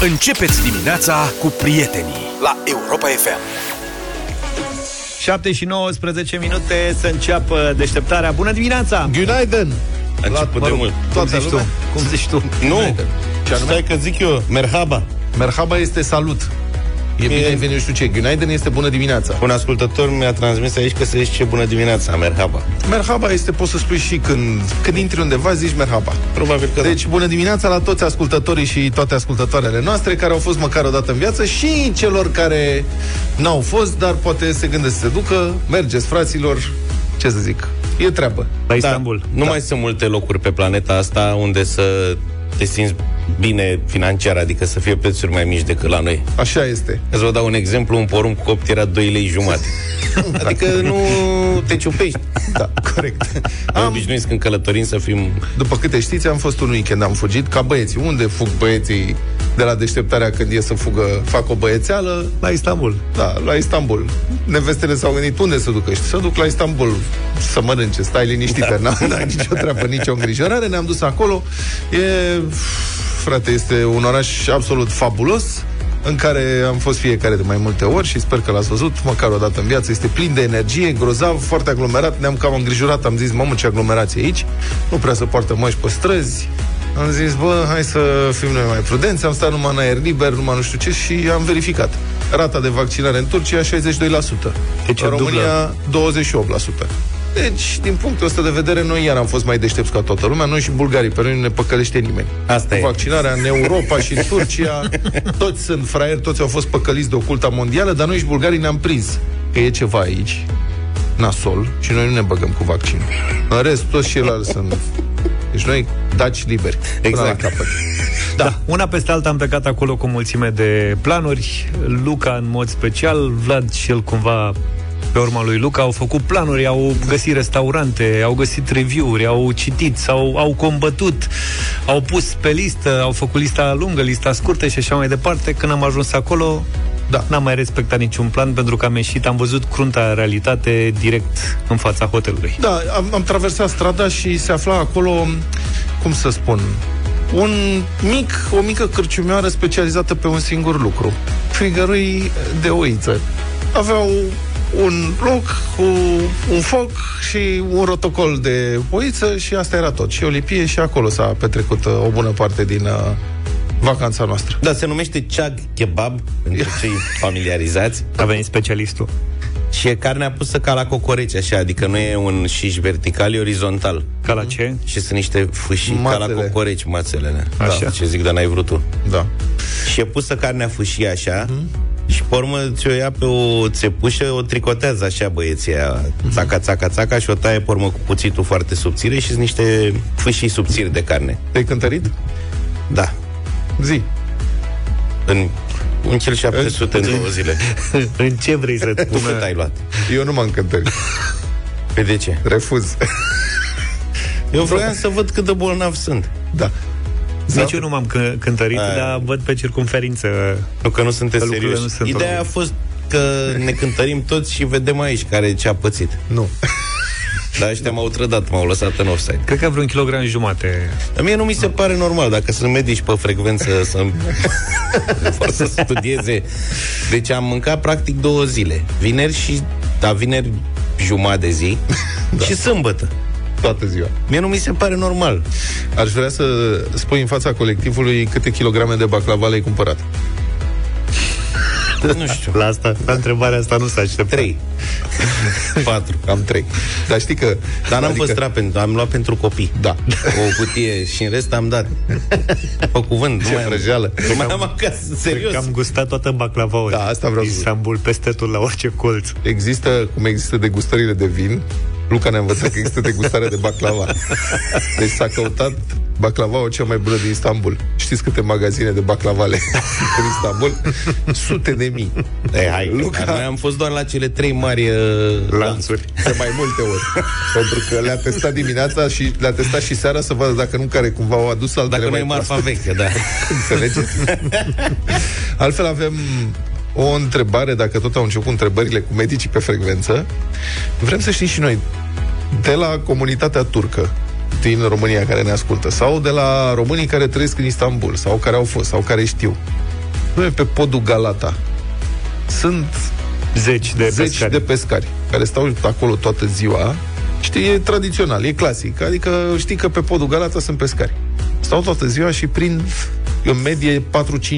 Începeți dimineața cu prietenii la Europa FM. 7 și 19 minute să înceapă deșteptarea. Bună dimineața! Günaydın! A început de mult. Cum zici tu? Cum zici tu? Nu, stai că zic eu, merhaba. Merhaba este salut. E bine ai venit, nu știu ce. Günaydın este bună dimineața. Un ascultător mi-a transmis aici că se zice bună dimineața, merhaba. Merhaba este, poți să spui și când, când intri undeva, zici merhaba. Probabil că Deci, bună dimineața la toți ascultătorii și toate ascultătoarele noastre care au fost măcar o dată în viață și celor care n-au fost, dar poate se gândesc să se ducă. Mergeți, fraților, ce să zic, e treabă. La Istanbul. da. Nu mai sunt multe locuri pe planeta asta unde să te simți bine financiar, adică să fie prețuri mai mici decât la noi. Așa este. Îți vă dau un exemplu, un porumb copt era 2 lei jumate. Adică nu te ciupești. Da, corect. Am Am, obișnuiți când călătorim să fim... după câte știți, am fost un weekend, am fugit ca băieții. Unde fug băieții de la deșteptarea când e să fugă, fac o băiețeală? La Istanbul. Da, la Istanbul. Nevestele s-au gândit unde să ducă și să duc la Istanbul să mănânce, stai liniștită, da. n-am, n-am nicio treabă, nicio îngrijorare, ne-am dus acolo. E, frate, este un oraș absolut fabulos în care am fost fiecare de mai multe ori și sper că l-ați văzut, măcar o dată în viață. Este plin de energie, grozav, foarte aglomerat. Ne-am cam îngrijorat, am zis, mamă, ce aglomerație aici. Nu prea se poartă măști pe străzi. Am zis, bă, hai să fim noi mai prudenți. Am stat numai în aer liber, numai nu știu ce și am verificat. Rata de vaccinare în Turcia 62%. Deci în o România 28%. Deci, din punctul ăsta de vedere, noi iar am fost mai deștepți ca toată lumea, noi și bulgarii, pe noi nu ne păcălește nimeni. Asta Cu e. vaccinarea în Europa și în Turcia, toți sunt fraieri, toți au fost păcăliți de oculta mondială, dar noi și bulgarii ne-am prins că e ceva aici, nasol, și noi nu ne băgăm cu vaccinul. În rest, toți ceilalți sunt... Deci noi daci liberi. Până Exact. La capăt. Da. Una peste alta am plecat acolo cu o mulțime de planuri. Luca în mod special, Vlad și el cumva pe urma lui Luca au făcut planuri, au găsit restaurante, au găsit review-uri, au citit, sau au combătut, au pus pe listă, au făcut lista lungă, lista scurtă și așa mai departe. Când am ajuns acolo, Da. n-am mai respectat niciun plan pentru că am ieșit, am văzut crunta realitate direct în fața hotelului. Da, am, am traversat strada și se afla acolo, cum să spun, un mic, o mică cârciumioară specializată pe un singur lucru. Frigărui de oiță. Aveau un loc cu un foc și un rotocol de oiță și asta era tot. Și o lipie și acolo s-a petrecut uh, o bună parte din uh, vacanța noastră. Da, se numește chag kebab, pentru cei familiarizați. A venit specialistul. Și e carnea pusă ca la cocoreci, așa, adică nu e un șiș vertical, e orizontal. Ca la ce? Și sunt niște fâșii ca la Mațele. cocoreci, mațelele. Așa. Da, ce zic, dar n-ai vrut tu. Da. Și e pusă carnea fâșie așa și pe urmă ți-o ia pe o țepușă, o tricotează așa băieții aia, țaca, țaca, țaca și o taie pe urmă cu cuțitul foarte subțire și sunt niște fâșii subțiri de carne. Te-ai cântărit? Da. Zi. În un kil 700 în două zile. în ce vrei să Tu cât ai luat? Eu nu m-am cântărit. Pe de ce? Refuz. Eu vreau să văd cât de bolnav sunt. da. Nici eu nu m-am c- cântărit, Aia. dar văd pe circunferință. Nu că nu sunteți Că lucrurile serioși. nu sunt Ideea a ok. fost că ne cântărim toți și vedem aici care ce a pățit. Nu. Dar ăștia m-au trădat, m-au lăsat în offside. Cred că vreo un kilogram jumate. Dar mie nu mi se pare normal, dacă sunt medici pe frecvență să vor să studieze. Deci am mâncat practic două zile. Vineri și, da, vineri jumătate de zi da. și sâmbătă. Toată ziua. Mie nu mi se pare normal. Aș vrea să spui în fața colectivului câte kilograme de baclava le-ai cumpărat. Nu știu. La asta, la întrebarea asta nu s-a așteptat. Trei. Patru. Am trei. Dar știi că... Dar n-am adică- păstrat pentru, am luat pentru copii. Da. O cutie și în rest am dat. Pe cuvânt. Ce nu mai am, vrăjeală. nu mai am acasă, Cred serios. că am gustat toată baclavaua. Da, asta vreau să zic. Istanbul, peste tot, la orice colț. Există, cum există degustările de vin, Luca ne-a învățat că există degustare de baclava. Deci s-a căutat baclavaua cea mai bună din Istanbul. Știți câte magazine de baclavale în Istanbul? Sute de mii. Ei, hai, Luca- Luca... noi am fost doar la cele trei mari uh, Lanțuri. De mai multe ori. Pentru că le-a testat dimineața și le-a testat și seara să vadă dacă nu care cumva au adus altele Dacă nu e mai marfa proaste. veche, da. Înțelegeți? Altfel avem o întrebare, dacă tot au început întrebările cu medicii pe frecvență. Vrem să știm și noi, de la comunitatea turcă din România care ne ascultă, sau de la românii care trăiesc în Istanbul, sau care au fost, sau care știu. Noi pe podul Galata sunt Zeci de zeci pescari. de pescari care stau acolo toată ziua. Știi, e tradițional, e clasic. Adică știi că pe podul Galata sunt pescari. Stau toată ziua și prind în medie 4-5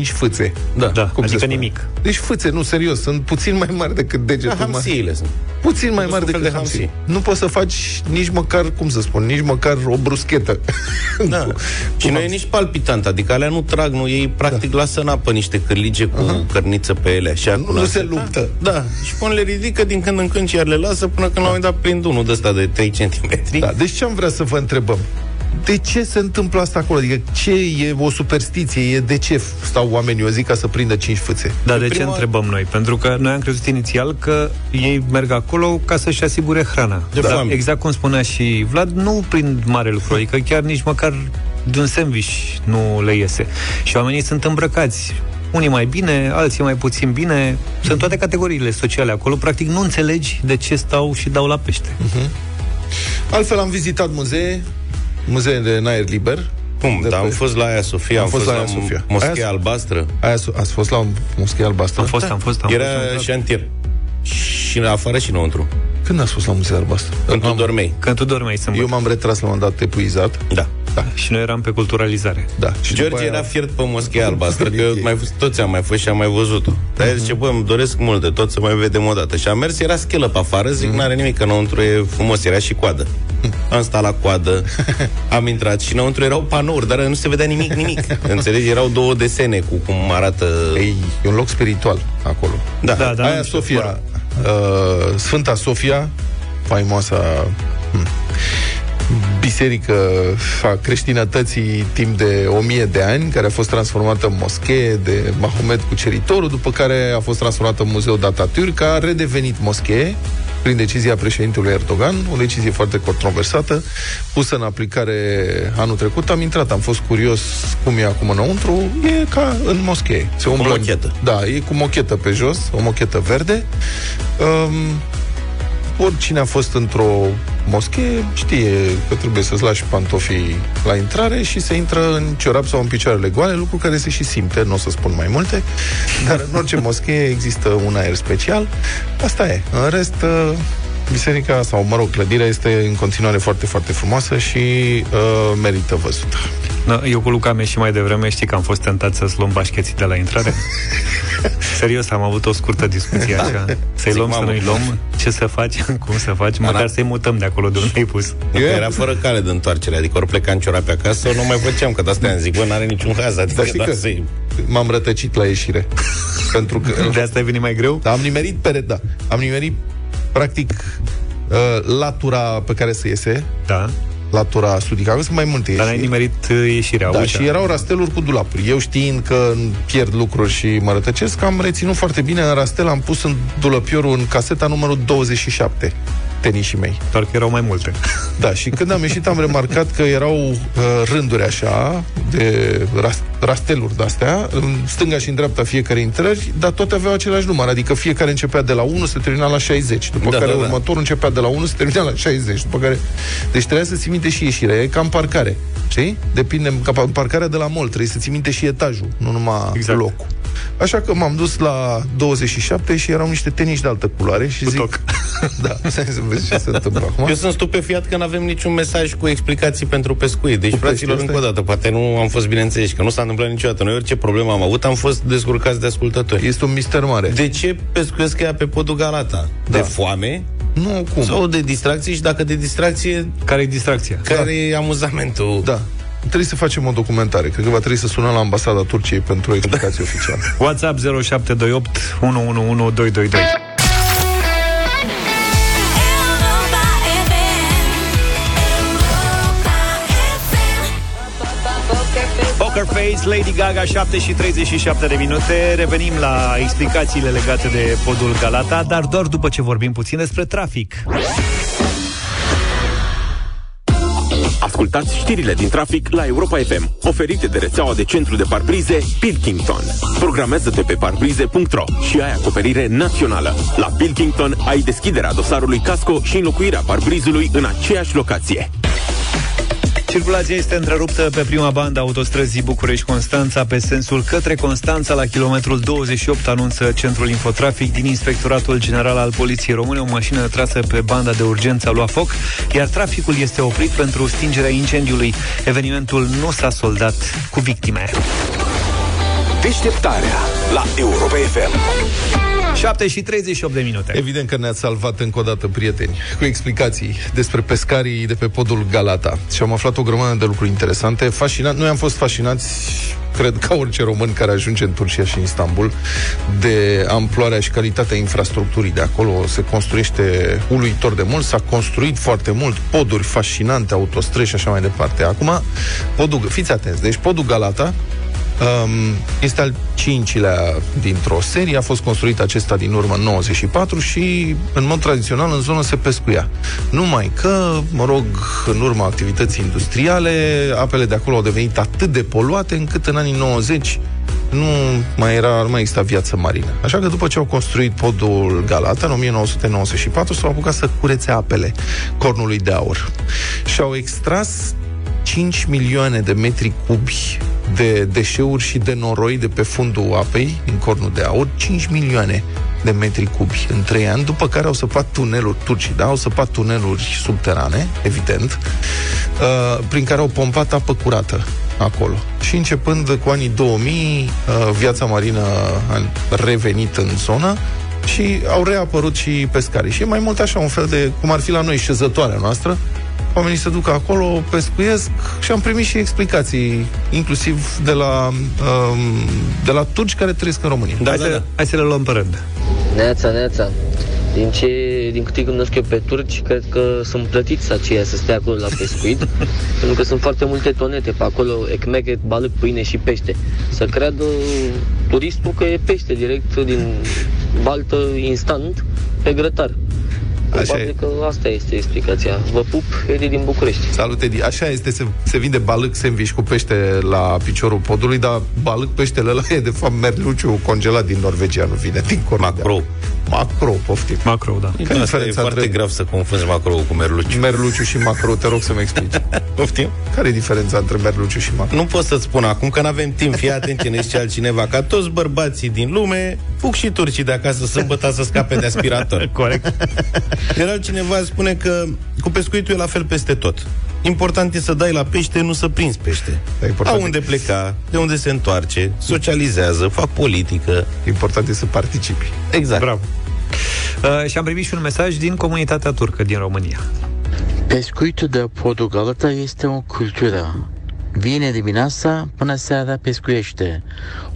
fâțe. Da. Da, Cum se adică spune? nimic. Deci fâțe, nu, serios, sunt puțin mai mari decât degetul. Da, mare. hamsiile sunt. Puțin mai Nu mari sunt fel decât de hamsi. hamsi. Nu poți să faci nici măcar, cum să spun, nici măcar o bruschetă. Da. Cu- și cu nu e hamsi. nici palpitant, adică alea nu trag, nu, ei practic da. lasă în apă niște cârlige cu uh-huh. cărniță pe ele, așa. Nu- cu nu lase. se luptă. Da, și până le ridică din când în când și iar le lasă până când la un moment dat prind unul de ăsta de 3 cm. Da, deci ce am vrea să vă întrebăm? De ce se întâmplă asta acolo? Adică ce e o superstiție? E de ce stau oamenii o zi ca să prindă cinci fâțe? Dar de În ce prima- întrebăm noi? Pentru că noi am crezut inițial că ei merg acolo ca să-și asigure hrana. De Dar foame. exact cum spunea și Vlad, nu prind mare lucru, adică chiar nici măcar de un sandwich nu le iese. Și oamenii sunt îmbrăcați unii mai bine, alții mai puțin bine. Sunt toate categoriile sociale acolo. Practic nu înțelegi de ce stau și dau la pește. Altfel am vizitat muzee, muzee de în aer liber. Cum? De Dar am pe- fost la Aia Sofia, am, Am fost la Aia Sofia. Moschea Aia- Albastră. Aia, ați fost la moschea albastră? Am fost, am fost, am Era fost. am șantier. Și în afară și înăuntru. Când ați fost la muzeul albastră? Când tu Am- dormei. Când tu dormeai sâmbătă. Eu m-am retras la un moment dat epuizat. Da. Da, Și noi eram pe culturalizare. da. Și după George aia- era fiert pe Moschea Albastră, că eu Ok. mai fost, toți am mai fost și am mai văzut-o. Dar el zice, bă, îmi doresc mult de tot să mai vedem o dată. Și am mers, era schelă pe afară, zic, n-are nimic, că înăuntru e frumos, era și coadă. Am stat la coadă, am intrat și înăuntru erau panouri, dar nu se vedea nimic, nimic. Înțelegi? Erau două desene cu cum arată... Ei, e un loc spiritual acolo. Da, Da, da. Aia nu știu, Sofia, uh, Sfânta Sofia, faimoasa hm, biserică a creștinătății timp de o mie de ani, care a fost transformată în moschee de Mahomet Cuceritorul, după care a fost transformată în Muzeul Datatürk, a redevenit moschee prin decizia președintelui Erdogan, o decizie foarte controversată, pusă în aplicare anul trecut. Am intrat, am fost curios cum e acum înăuntru. E ca în moschee. Se umblă în- mochetă. Da, e cu mochetă pe jos, o mochetă verde. Um, oricine a fost într-o moschee știe că trebuie să-ți lași pantofii la intrare și să intră în ciorap sau în picioarele goale, lucru care se și simte, nu o să spun mai multe, dar în orice moschee există un aer special. Asta e. În rest, uh, biserica, sau mă rog, clădirea este în continuare foarte, foarte frumoasă și uh, merită văzută. Da, eu cu Luca mi și mai devreme știi că am fost tentat să-ți luăm bașcheții de la intrare. Serios, am avut o scurtă discuție așa. Să-i Zic, luăm, să mamă. nu-i luăm, ce să faci, cum să faci, măcar Ana. să-i mutăm de acolo de unde ai pus. Că era fără cale de întoarcere, adică ori pleca în ciorape acasă, nu mai făceam, că de asta am zic, bă, n-are niciun haz, adică Dar știi doar că să-i... m-am rătăcit la ieșire. Pentru că De asta ai venit mai greu? Da, am nimerit pere, da. Am nimerit practic uh, latura pe care se iese, Da. latura sudică. Avem sunt mai multe Dar n-ai ieșiri. nimerit uh, ieșirea, Da, ușa. și erau rasteluri cu dulapuri. Eu știind că pierd lucruri și mă rătăcesc, am reținut foarte bine în rastel, am pus în dulăpiorul în caseta numărul 27 tenișii mei. Doar că erau mai multe. Da, și când am ieșit am remarcat că erau uh, rânduri așa de ras- rasteluri de-astea, în stânga și în dreapta fiecare intrări, dar toate aveau același număr, adică fiecare începea de la 1, se termina la 60, după Da, care da, da. următorul începea de la 1, se termina la 60, după care... Deci trebuia să ții minte și ieșirea, e ca în parcare, știi? Depinde, ca în parcarea de la mol, trebuie să ții minte și etajul, nu numai Exact. locul. Așa că m-am dus la 27 și erau niște teniși de altă culoare și Cu zic... toc. da, să vezi ce se întâmplă acum. Eu sunt stupefiat că nu avem niciun mesaj cu explicații pentru pescuit. Deci, Cu fraților, pește, încă o dată, poate nu am fost bine înțeleși, că nu s-a întâmplat niciodată. Noi orice problemă am avut, am fost descurcați de ascultători. Este un mister mare. De ce pescuiesc ea pe podul Galata? Da. De foame? Nu, cum? Sau de distracție? Și dacă de distracție, Care e distracția? care e amuzamentul? Da. Trebuie să facem o documentare. Cred că va trebui să sunăm la ambasada Turciei pentru o explicație oficială. WhatsApp 0728 111222. Europa FM. Europa FM. Poker Face, Lady Gaga, 7 și 37 de minute. Revenim la explicațiile legate de podul Galata, dar doar după ce vorbim puțin despre trafic. Ascultați știrile din trafic la Europa FM, oferite de rețeaua de centru de parbrize Pilkington. Programează-te pe parbrize.ro și ai acoperire națională. La Pilkington ai deschiderea dosarului casco și înlocuirea parbrizului în aceeași locație. Circulația este întreruptă pe prima bandă a autostrăzii București-Constanța pe sensul către Constanța la kilometrul 28, anunță Centrul Infotrafic din Inspectoratul General al Poliției Române. O mașină trasă pe banda de urgență a luat foc, iar traficul este oprit pentru stingerea incendiului. Evenimentul nu s-a soldat cu victime. Deșteptarea la Europa FM. 7 și 38 de minute. Evident că ne-ați salvat încă o dată, prieteni, cu explicații despre pescarii de pe podul Galata. Și am aflat o grămadă de lucruri interesante. Fascinant. Noi am fost fascinați, cred, ca orice român care ajunge în Turcia și în Istanbul, de amploarea și calitatea infrastructurii de acolo. Se construiește uluitor de mult, s-a construit foarte mult, poduri fascinante, autostrăzi și așa mai departe. Acum, podul, fiți atenți, deci podul Galata Um, este al cincilea dintr-o serie, a fost construit acesta din urmă în 94 și, în mod tradițional, în zonă se pescuia. Numai că, mă rog, în urma activității industriale, apele de acolo au devenit atât de poluate încât în anii 90 nu mai era, nu mai exista viață marină. Așa că după ce au construit podul Galata în 1994 s-au apucat să curețe apele cornului de aur. Și au extras 5 milioane de metri cubi de deșeuri și de noroi de pe fundul apei, în cornul de aur, 5 milioane de metri cubi în 3 ani, după care au săpat tuneluri, turcii, da, au săpat tuneluri subterane, evident, uh, prin care au pompat apă curată acolo. Și începând cu anii 2000, uh, viața marină a revenit în zonă și au reapărut și pescarii. Și e mai mult așa, un fel de, cum ar fi la noi, șezătoarea noastră, oamenii se duc acolo, pescuiesc și am primit și explicații, inclusiv de la, um, de la turci care trăiesc în România. Da, hai, să, hai să le luăm pe rând. Neața, neața. Din, ce, din câte cunosc eu pe turci, cred că sunt plătiți aceia să stea acolo la pescuit, pentru că sunt foarte multe tonete pe acolo, ecmeche, balık, pâine și pește. Să creadă turistul că e pește direct din baltă instant pe grătar. Așa Probabil e. că asta este explicația. Vă pup, Edi din București. Salut, Edi. Așa este, se, se vinde balâc sandwich cu pește la piciorul podului, dar balâc peștele ăla e de fapt merluciu congelat din Norvegia, nu vine din cornul de Macro. aur. Macro, poftim. Macro, da. Care Asta e diferența foarte între grav să confunzi macro cu merluciu. merluciu și macro? Te rog să-mi explici. Poftim? Care e diferența între merluciu și macro? Nu pot să-ți spun acum că nu avem timp. Fii atent ce ne zice altcineva. Ca toți bărbații din lume, fug și turcii de acasă sâmbătă să scape de aspirator. Corect. Iar altcineva spune că cu pescuitul e la fel peste tot. Important e să dai la pește, nu să prinzi pește. Da, important Au e- unde pleca, de unde se întoarce, socializează, fac politică. Important e să participi. Exact. Bravo. Uh, și am primit și un mesaj din comunitatea turcă din România. Pescuitul de podul Galata este o cultură. Vine dimineața până seara pescuiește.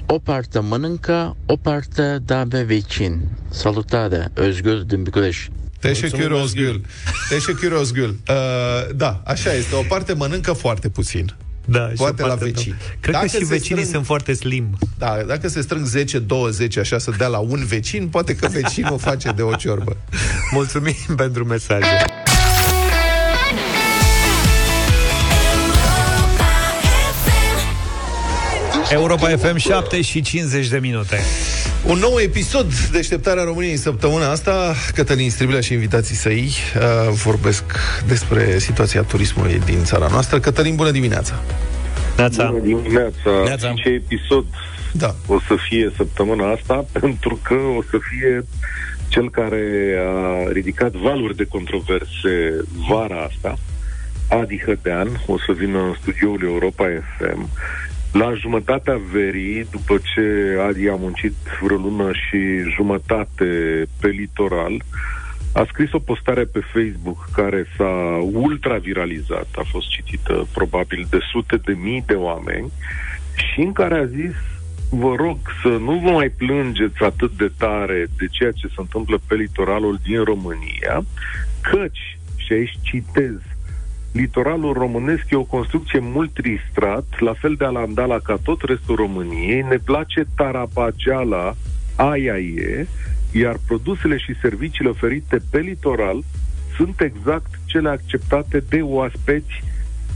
O parte mănâncă, o parte da pe vecin. Salutare, Özgür din București. Teşekkür Mulțumim, Özgül. Teşekkür Özgül. Uh, da, așa este. O parte mănâncă foarte puțin. Da, și Poate o la parte vecini. nu. Cred Dacă că și se vecinii strâng- sunt foarte slim. Da, dacă se strâng 10-20 așa să dea la un vecin, poate că vecinul face de o ciorbă. Mulțumim pentru mesaje. Europa FM 7 și 50 de minute. Un nou episod Deșteptarea României săptămâna asta Cătălin Stribilea și invitații săi uh, Vorbesc despre situația turismului din țara noastră Cătălin, bună dimineața! Neața. Bună dimineața. Neața. Și ce episod Da, o să fie săptămâna asta? Pentru că o să fie cel care a ridicat valuri de controverse vara asta, Adi Hădean, o să vină în studioul Europa FM. La jumătatea verii, după ce Adi a muncit vreo lună și jumătate pe litoral, a scris o postare pe Facebook care s-a ultra-viralizat, a fost citită probabil de sute de mii de oameni și în care a zis vă rog să nu vă mai plângeți atât de tare de ceea ce se întâmplă pe litoralul din România, căci, și aici citez, litoralul românesc e o construcție mult tristrat, la fel de alandala ca tot restul României, ne place tarabageala, aia e, iar produsele și serviciile oferite pe litoral sunt exact cele acceptate de oaspeți,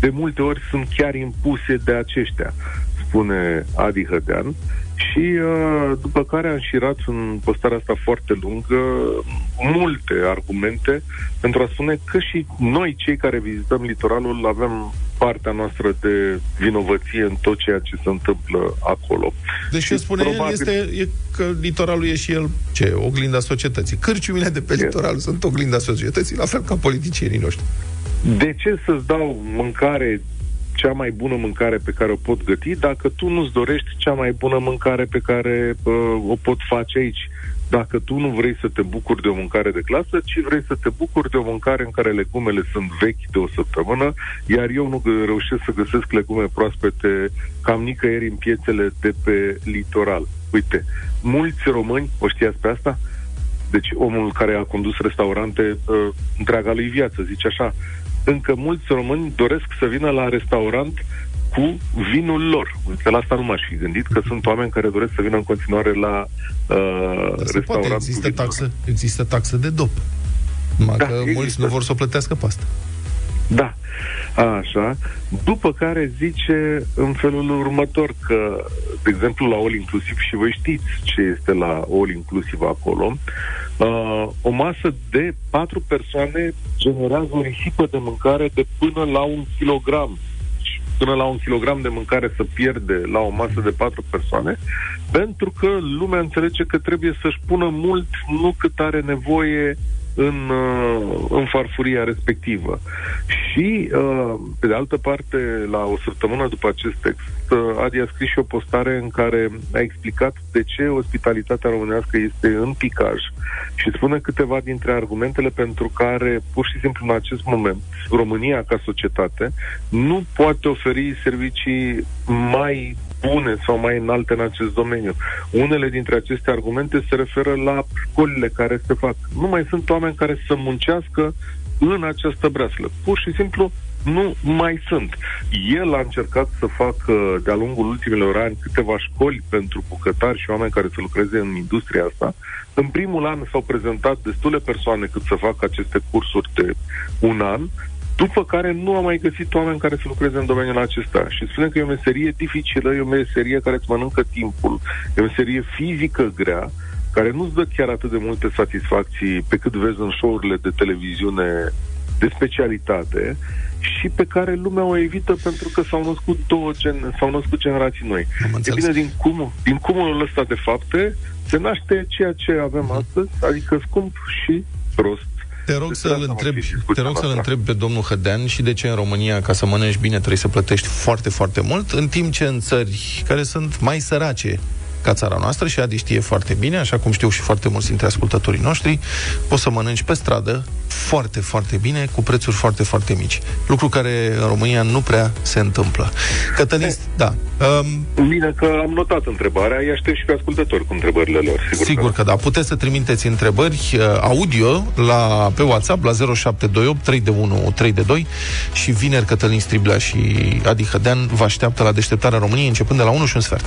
de multe ori sunt chiar impuse de aceștia, spune Adi Hădean. Și uh, după care a înșirat în postarea asta foarte lungă multe argumente pentru a spune că și noi, cei care vizităm litoralul, avem partea noastră de vinovăție în tot ceea ce se întâmplă acolo. Deci ce Și spune el probabil- este e că litoralul e și el, ce, oglinda societății. Cârciumile de pe litoral sunt oglinda societății, la fel ca politicienii noștri. De ce să-ți dau mâncare, cea mai bună mâncare pe care o pot găti, dacă tu nu-ți dorești cea mai bună mâncare pe care uh, o pot face aici? Dacă tu nu vrei să te bucuri de o mâncare de clasă, ci vrei să te bucuri de o mâncare în care legumele sunt vechi de o săptămână, iar eu nu gă- reușesc să găsesc legume proaspete cam nicăieri în piețele de pe litoral. Uite, mulți români, o știați pe asta? Deci omul care a condus restaurante uh, întreaga lui viață, zice așa, încă mulți români doresc să vină la restaurant cu vinul lor. Uite, la asta nu m-aș fi gândit, că sunt oameni care doresc să vină în continuare la uh, Dar se restaurant poate, cu există vinul lor. taxă, există taxă de dop. Numai Da, că există. mulți nu vor să o plătească pe asta. Da, așa. După care zice în felul următor că, de exemplu, la All Inclusiv, și voi știți ce este la All Inclusiv acolo, uh, o masă de patru persoane generează o risipă de mâncare de până la un kilogram. Și Până la un kilogram de mâncare să pierde la o masă de patru persoane, pentru că lumea înțelege că trebuie să-și pună mult, nu cât are nevoie în, uh, în farfuria respectivă. Și, uh, pe de altă parte, la o săptămână după acest text, uh, Adi a scris și o postare în care a explicat de ce ospitalitatea românească este în picaj și spune câteva dintre argumentele pentru care, pur și simplu, în acest moment, România, ca societate, nu poate oferi servicii mai bune sau mai înalte în acest domeniu. Unele dintre aceste argumente se referă la școlile care se fac. Nu mai sunt oameni care să muncească în această breaslă. Pur și simplu nu mai sunt. El a încercat să facă de-a lungul ultimilor ani câteva școli pentru bucătari și oameni care să lucreze în industria asta. În primul an s-au prezentat destule persoane cât să facă aceste cursuri de un an, după care nu am mai găsit oameni care să lucreze în domeniul acesta. Și spune că e o meserie dificilă, e o meserie care îți mănâncă timpul, e o meserie fizică grea, care nu-ți dă chiar atât de multe satisfacții pe cât vezi în show-urile de televiziune de specialitate și pe care lumea o evită pentru că s-au născut două gen, s-au născut generații noi. Am E înțeles. bine, din, cum, din cumulul ăsta de fapte se naște ceea ce avem astăzi, adică scump și prost. Te rog Despre să-l asta va întreb, fi te discuția rog să-l noastră. întreb pe domnul Hădean și de ce în România, ca să mănânci bine, trebuie să plătești foarte, foarte mult, în timp ce în țări care sunt mai sărace ca țara noastră, și Adi știe foarte bine, așa cum știu și foarte mulți dintre ascultătorii noștri, poți să mănânci pe stradă foarte, foarte bine, cu prețuri foarte, foarte mici. Lucru care în România nu prea se întâmplă. Cătălin, da. Um, Bine că am notat întrebarea, îi aștept și pe ascultători cu întrebările lor. Sigur, Sigur că da. Puteți să trimiteți întrebări uh, audio la, pe WhatsApp la 0728 3 de 1 3 de 2 și vineri Cătălin Striblea și Adi Hădean vă așteaptă la deșteptarea României începând de la 1 și un sfert.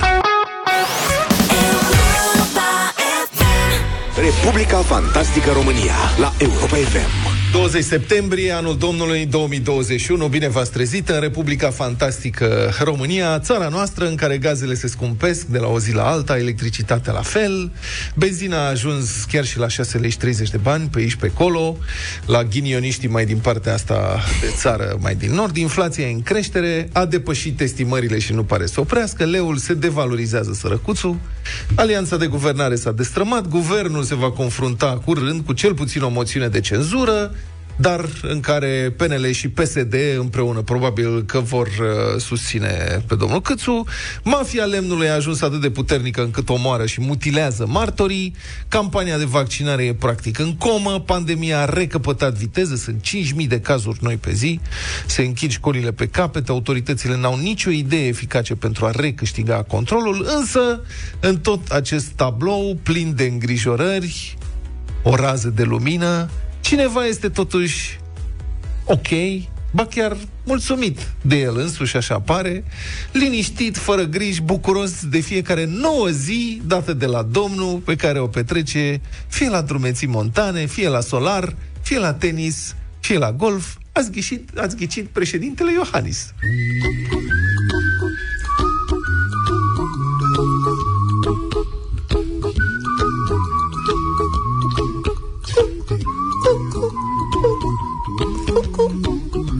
Republica Fantastică România la Europa FM. 20 septembrie, anul Domnului 2021, bine v-ați trezit în Republica Fantastică România, țara noastră în care gazele se scumpesc de la o zi la alta, electricitatea la fel, benzina a ajuns chiar și la 6 lei și 30 de bani pe aici pe acolo, la ghinioniștii mai din partea asta de țară, mai din nord, inflația e în creștere, a depășit estimările și nu pare să oprească, leul se devalorizează sărăcuțul, alianța de guvernare s-a destrămat, guvernul se va confrunta curând cu cel puțin o moțiune de cenzură, dar în care PNL și PSD împreună probabil că vor uh, susține pe domnul Câțu. Mafia lemnului a ajuns atât de puternică încât omoară și mutilează martorii. Campania de vaccinare e practic în comă. Pandemia a recăpătat viteză. Sunt 5.000 de cazuri noi pe zi. Se închid școlile pe capete. Autoritățile n-au nicio idee eficace pentru a recâștiga controlul. Însă, în tot acest tablou plin de îngrijorări, o rază de lumină, cineva este totuși ok, ba chiar mulțumit de el însuși, așa pare, liniștit, fără griji, bucuros de fiecare nouă zi dată de la Domnul pe care o petrece fie la drumeții montane, fie la solar, fie la tenis, fie la golf. Ați ghicit, ați ghicit președintele Iohannis.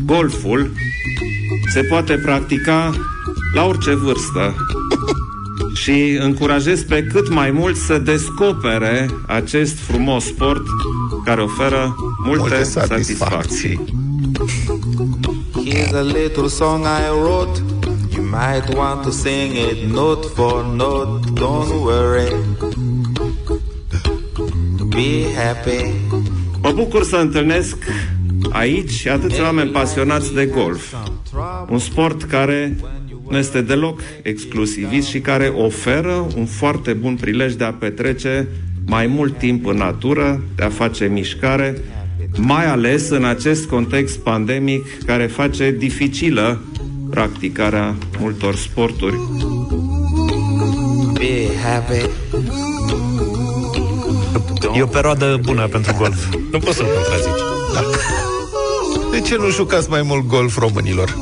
Golful se poate practica la orice vârstă și încurajez pe cât mai mult să descopere acest frumos sport care oferă multe, Multe satisfacții. satisfacții. Here's a little song I wrote. You might want to sing it note for note. Don't worry. Be happy. Mă bucur să întâlnesc aici atâția oameni pasionați de golf. Un sport care nu este deloc exclusivist și care oferă un foarte bun prilej de a petrece mai mult timp în natură, de a face mișcare, mai ales în acest context pandemic care face dificilă practicarea multor sporturi. Be happy. E o perioadă bună pentru golf. Nu poți să-l contrazici. De ce nu jucați mai mult golf românilor?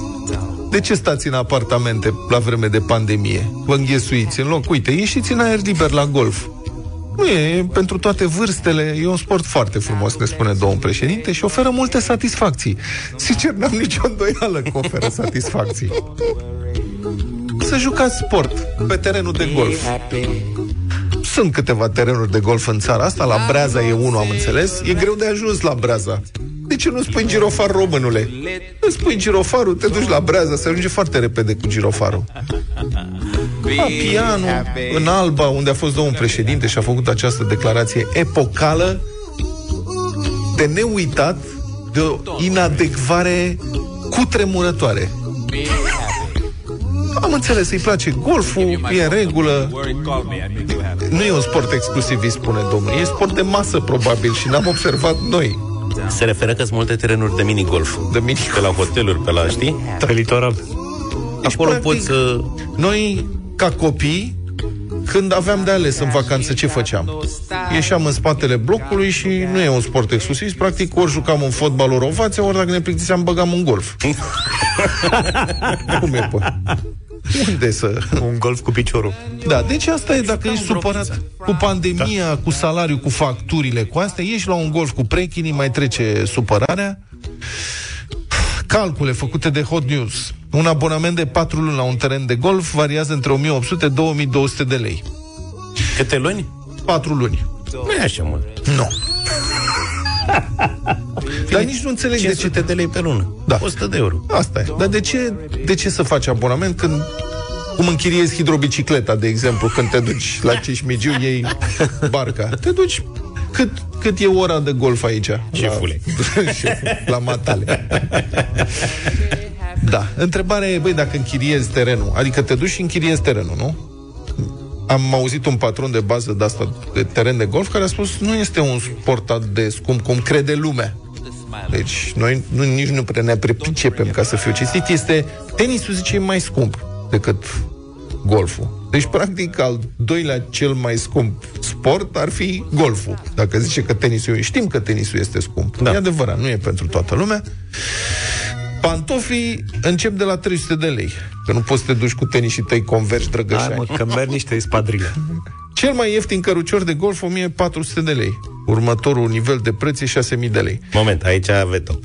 De ce stați în apartamente la vreme de pandemie? Vă înghesuiți în loc? Uite, ieșiți în aer liber la golf. Nu e, e pentru toate vârstele, e un sport foarte frumos, ne spune domnul președinte, și oferă multe satisfacții. Sincer, n-am nicio îndoială că oferă satisfacții. Să jucați sport pe terenul de golf. Sunt câteva terenuri de golf în țara asta, la Breaza e unul, am înțeles. E greu de ajuns la Breaza. De ce nu spui girofar, românule? Nu spui girofarul, te duci la Breaza, se ajunge foarte repede cu girofarul. La pianul, în Alba, unde a fost domnul președinte și a făcut această declarație epocală, de neuitat, de o inadecvare cutremurătoare. Am înțeles, îi place golful, e în regulă. Nu e un sport exclusivist, spune domnul. E sport de masă, probabil, și n-am observat noi. Se referă că sunt multe terenuri de minigolf. De mini Pe la hoteluri, pe la, știi? Pe litoral. Acolo practic, poți să... Noi, ca copii, când aveam de ales în vacanță, ce făceam? Ieșeam în spatele blocului și nu e un sport exclusiv, practic ori jucam un fotbal, ori ovație, ori dacă ne plictiseam, băgam un golf. Cum e, pă? Unde să... Un golf cu piciorul. Da, deci asta e dacă ești supărat cu pandemia, da. cu salariul, cu facturile, cu astea, ieși la un golf cu prechinii, mai trece supărarea. Calcule făcute de Hot News. Un abonament de 4 luni la un teren de golf variază între 1800-2200 de lei. Câte luni? 4 luni. Nu e așa mult. Nu. Dar nici nu înțeleg de ce 500 de lei pe lună. Da. 100 de euro. Asta e. Dar de ce, de ce să faci abonament când cum închiriezi hidrobicicleta, de exemplu, când te duci la Cismigiu, iei barca. Te duci cât, cât e ora de golf aici? Șefule. La, șeful, la matale. Da. Întrebarea e, băi, dacă închiriezi terenul, adică te duci și închiriezi terenul, nu? Am auzit un patron de bază de asta, de teren de golf, care a spus nu este un sport atât de scump cum crede lumea. Deci noi nu, nici nu prea ne pricepem ca să fiu cinstit. Este, tenisul zice e mai scump decât golful. Deci, practic, al doilea cel mai scump sport ar fi golful. Dacă zice că tenisul e... Știm că tenisul este scump. Da. E adevărat, nu e pentru toată lumea. Pantofii încep de la 300 de lei. Că nu poți să te duci cu tenisii tăi convergi Hai drăgășani. mă, că merg niște spadrile. Cel mai ieftin cărucior de golf 1400 de lei. Următorul nivel de preț e 6000 de lei. Moment, aici veto.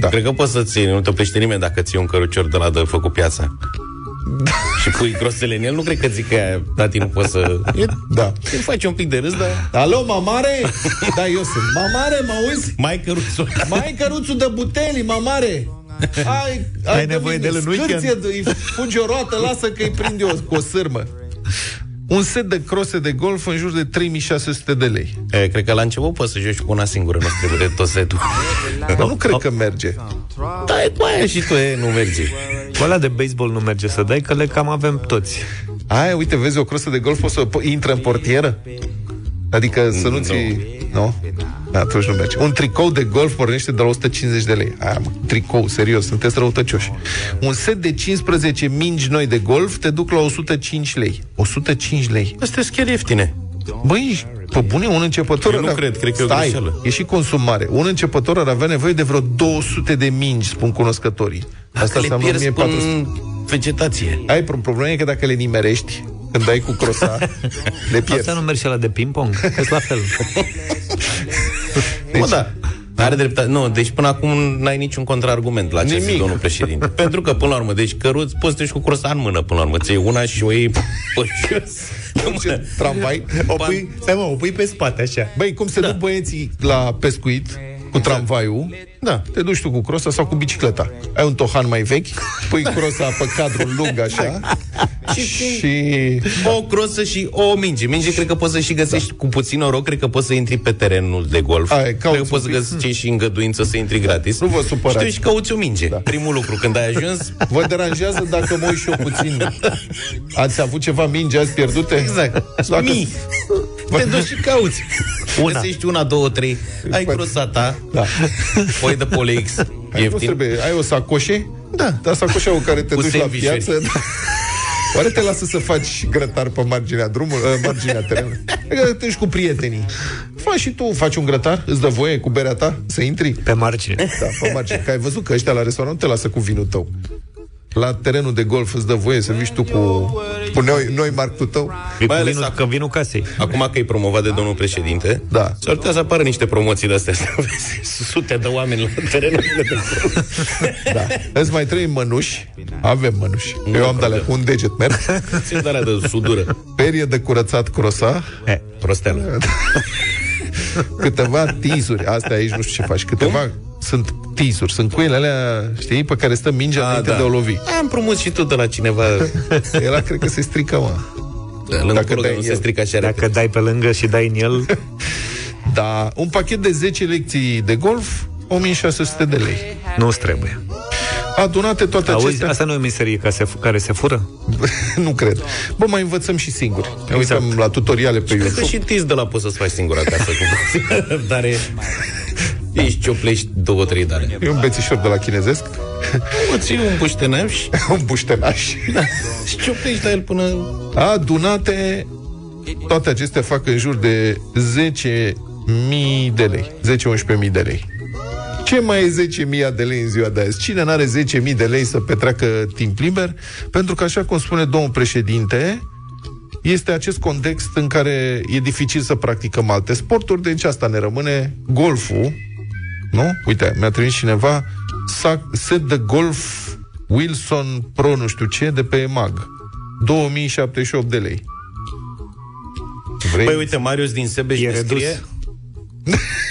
Da. Cred că poți să ții, nu te oprește nimeni dacă ții un cărucior de la de făcut piața. și pui grosele în el, nu cred că zic că tati nu poți să... E, Da. îi faci un pic de râs, dar... Alo, mamare? Da, eu sunt. Mamare, mă auzi? Mai căruțul. Mai căruțul de buteli, mamare! Ai, Ai nevoie de el în weekend? Îi fugi o roată, lasă că îi prinde o, cu o sârmă. Un set de crose de golf în jur de 3600 de lei. E, cred că la început poți să joci cu una singură, nu trebuie de tot setul. Dar nu cred că merge. Da, e cu aia și tu, e, nu merge. Cu ăla de baseball nu merge să dai, că le cam avem toți. Ai, uite, vezi o crosă de golf, poți să po- intră în portieră? Adică să nu ți... Nu? Da, atunci nu merge. Un tricou de golf pornește de la 150 de lei. Aia, mă, tricou, serios, sunteți răutăcioși. Un set de 15 mingi noi de golf te duc la 105 lei. 105 lei. Astea sunt chiar ieftine. Băi, pe bune, un începător... Eu nu ar- cred, cred că e o Stai, greșeală. e și consum mare. Un începător ar avea nevoie de vreo 200 de mingi, spun cunoscătorii. Asta le înseamnă pierzi 1400. în vegetație. Ai un problemă e că dacă le nimerești, când dai cu crosa, le pierzi. Asta nu merge și la de ping-pong? că la fel. Deci, Mă, da. Are dreptate. Nu, deci până acum n-ai niciun contraargument la ce a zis Nimic. domnul președinte. Pentru că, până la urmă, deci căruți, poți să te duci cu crosa în mână, până la urmă. Ți una și o iei pe jos. Ce tramvai. O pui, stai mă, o pui pe spate, așa. Băi, cum se da. duc băieții la pescuit cu tramvaiul, da, te duci tu cu crosa sau cu bicicleta. Ai un tohan mai vechi, pui crosa pe cadrul lung așa Și, și... o crosă și o minge. Minge cred că poți să și găsești da. cu puțin noroc, cred că poți să intri pe terenul de golf. Ai, cred cauți că poți să un pic. găsești și îngăduință să intri gratis. Nu vă supărați. Și tu și cauți o minge. Da. Primul lucru, când ai ajuns, Vă deranjează dacă mă uit și eu puțin? Ați avut ceva mingi azi pierdute? Exact. Dacă... Mii. Te duci și cauți. Una. Găsești una, două, trei. Ai Păi- crosa ta. Da. Foi de Polix. Ai, nu Ieftin. trebuie. Ai o sacoșe? Da. Dar sacoșa cu care te Cu duci la sandvișuri. piață... Da. Oare te lasă să faci grătar pe marginea drumului, uh, marginea terenului? Adică te duci cu prietenii. Faci și tu, faci un grătar, îți dă voie cu berea ta să intri? Pe margine. Da, pe margine. Că ai văzut că ăștia la restaurant nu te lasă cu vinul tău. La terenul de golf îți dă voie să vii și tu cu, cu noi, noi marcul tău. Vii cu Mai ales vinul, acum. că vinul casei. Acum că e promovat de domnul președinte, Da. s-ar putea să apară niște promoții de astea. să vezi Sute de oameni la terenul de golf. Da. Îți mai trei mănuși. Avem mănuși. Eu am de alea cu un deget merg. Ți de alea de sudură. Perie de curățat crosa. E, Prosteală. Câteva tizuri. Astea aici nu știu ce faci. Câteva sunt tizuri. Sunt cuile alea, știi, pe care stă mingea A, înainte da. de a o lovi. Am promut și tu de la cineva. Ela cred că se strică, mă. Lângă Dacă Dacă dai nu în se el. strică așa dacă repede. dai pe lângă și dai în el, Da, un pachet de 10 lecții de golf, 1600 de lei. nu-ți trebuie. Adunate toate Auzi, acestea... asta nu e o meserie ca se, care se fură? nu cred. Bă, mai învățăm și singuri. Ne Exact. uităm la tutoriale pe Cred că YouTube. și tiz de la poți să-ți faci singur acasă. Cu... Dar e... Ești cioplești două, trei dare. E un bețișor de la chinezesc, O ții un buștenaș un buștenaș. și cioplești la el până... Adunate, toate acestea fac în jur de 10.000 de lei. 10-11.000 de lei. Ce mai e 10.000 de lei în ziua de azi? Cine n-are 10.000 de lei să petreacă timp liber? Pentru că, așa cum spune domnul președinte, este acest context în care e dificil să practicăm alte sporturi, deci asta ne rămâne golful, nu? Uite, mi-a trimis cineva sac- set de golf Wilson Pro nu știu ce de pe EMAG. 2078 de lei. Vrei? Păi uite, Marius din Sebeș E ne redus. scrie,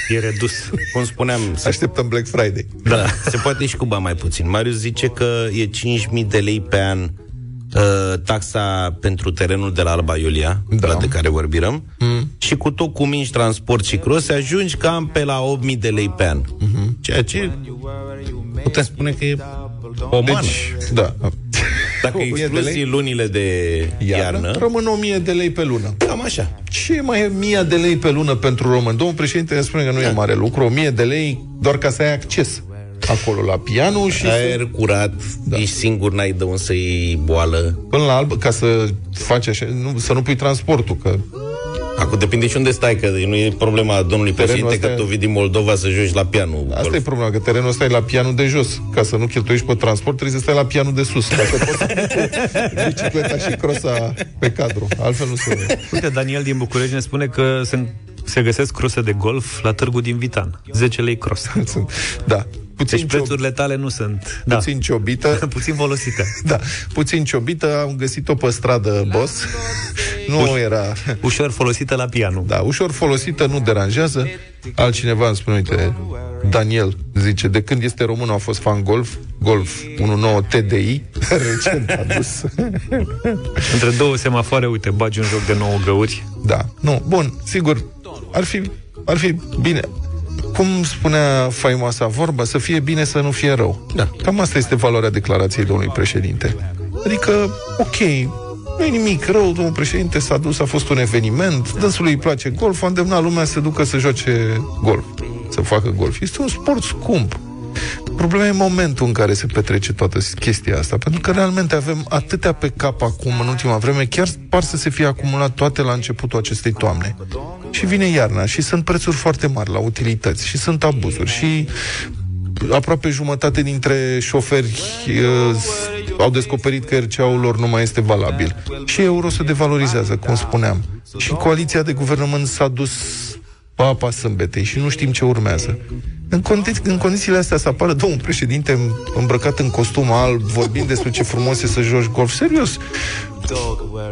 E redus. cum spuneam, se, Așteptăm Black Friday. da, se poate și cu bani mai puțin. Marius zice că e 5.000 de lei pe an uh, taxa pentru terenul de la Alba Iulia, Da. la de care vorbim, mm. și cu tot cu mingi, transport și crose, ajungi cam pe la 8.000 de lei pe an. Mm-hmm. Ceea ce putem spune că e o mană. Deci, da. Dacă 1000 de excluzi lei lunile de iarnă, iarnă, rămân 1000 de lei pe lună. cam așa. Ce mai e 1000 de lei pe lună pentru român? Domnul președinte ne spune că nu e mare lucru, 1000 de lei doar ca să ai acces acolo la pianul și să, Aer curat, da. ești singur, n-ai de unde să iei boală. până la alb, ca să faci așa, nu, să nu pui transportul, că Acum depinde și unde stai, că nu e problema domnului Terenul președinte ăsta că e- tu vii din Moldova să joci la pianul. Asta golf. e problema, că terenul ăsta e la pianul de jos. Ca să nu cheltuiești pe transport, trebuie să stai la pianul de sus. Ca să poți să pui cu bicicleta și crosa pe cadru. Altfel nu se... Uite, Daniel din București ne spune că sunt, se găsesc crose de golf la târgu din Vitan. 10 lei cross. Sunt, da. Puțin, Deci ciob, prețurile tale nu sunt. Da. puțin ciobită. Puțin folosite. Da, puțin ciobită, am găsit-o pe stradă, boss. Nu era... Ușor folosită la piano. Da, ușor folosită, nu deranjează. Altcineva îmi spune, uite, Daniel zice, de când este român a fost fan golf, golf 19 TDI, recent adus. Între două semafoare, uite, bagi un joc de 9 găuri. Da, nu, bun, sigur, ar fi, ar fi bine. Cum spunea faimoasa vorba, să fie bine, să nu fie rău. Da. Cam asta este valoarea declarației domnului președinte. Adică, ok, nu e nimic rău, domnul președinte s-a dus, a fost un eveniment, dânsului îi place golf, a îndemnat lumea să se ducă să joace golf, să facă golf. Este un sport scump. Problema e momentul în care se petrece toată chestia asta, pentru că realmente avem atâtea pe cap acum, în ultima vreme, chiar par să se fie acumulat toate la începutul acestei toamne. Și vine iarna și sunt prețuri foarte mari la utilități și sunt abuzuri și aproape jumătate dintre șoferi uh, au descoperit că RCA-ul lor nu mai este valabil. Și euro se devalorizează, cum spuneam. Și coaliția de guvernământ s-a dus papa sâmbetei și nu știm ce urmează. În, condi- în condițiile astea să apară domnul președinte îmbrăcat în costum alb, vorbind despre ce frumos e să joci golf. Serios.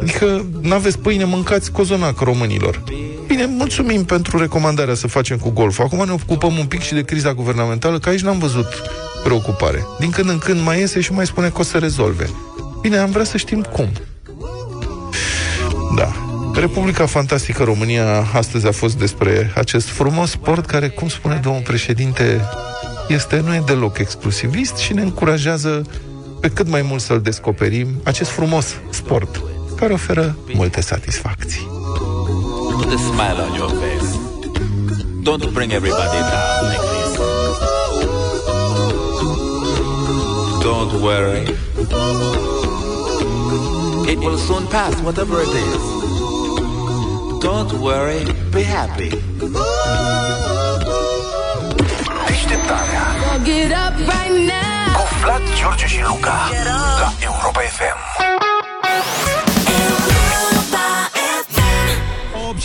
Adică n-aveți pâine, mâncați cozonac românilor. Bine, mulțumim pentru recomandarea să facem cu golf. Acum ne ocupăm un pic și de criza guvernamentală, că aici n-am văzut preocupare. Din când în când mai iese și mai spune că o să rezolve. Bine, am vrea să știm cum. Da. Republica Fantastică România astăzi a fost despre acest frumos sport care, cum spune domnul președinte, este, nu e deloc exclusivist și ne încurajează pe cât mai mult să-l descoperim, acest frumos sport care oferă multe satisfacții. Put a smile on your face. Don't bring everybody down like this. Don't worry. It will soon pass, whatever it is. Don't worry, be happy. Deșteptarea Get up right now. cu Vlad, George și Luca la Europa FM.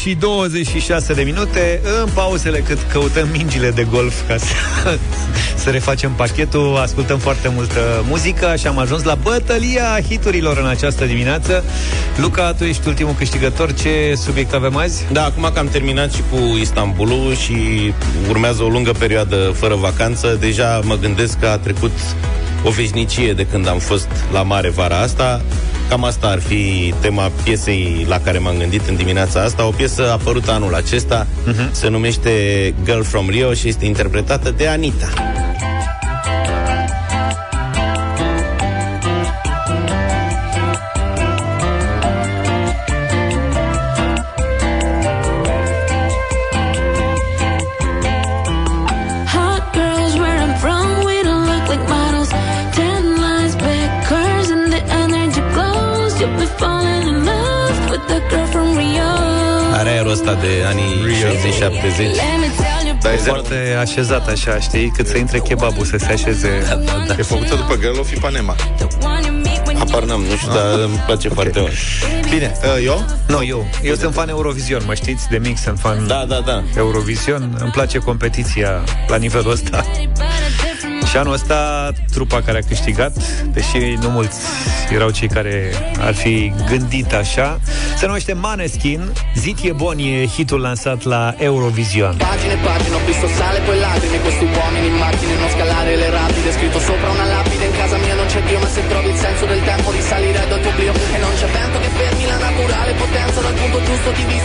Și 26 de minute În pauzele cât căutăm mingile de golf Ca să, să refacem pachetul Ascultăm foarte multă muzică Și am ajuns la bătălia hiturilor În această dimineață Luca, tu ești ultimul câștigător Ce subiect avem azi? Da, acum că am terminat și cu Istanbulul și urmează o lungă perioadă fără vacanță, deja mă gândesc că a trecut o veșnicie de când am fost la mare vara asta. Cam asta ar fi tema piesei la care m-am gândit în dimineața asta. O piesă apărută anul acesta, uh-huh. se numește Girl from Rio și este interpretată de Anita. 70 Dar e foarte așezat așa, știi? Cât să intre kebabul să se așeze da. E făcută după Girl panema. Apar n-am, nu știu, ah. dar îmi place okay. foarte mult Bine, uh, eu? Nu, eu Eu sunt fan Eurovision, mă știți? De mic sunt fan da, da, da. Eurovision Îmi place competiția la nivelul ăsta și anul ăsta, trupa care a câștigat, deși nu mulți erau cei care ar fi gândit așa, se numește Maneskin. Zit e bon e hitul lansat la Eurovision. Pagine e pagine, ho visto sale poi lacrime Questi uomini in macchine, non scalare le rapide Scritto sopra una lapide, in casa mia non c'è Dio Ma se trovi il senso del tempo risalire ad oblio E non c'è vento che fermi la naturale potenza. Dal punto giusto di vista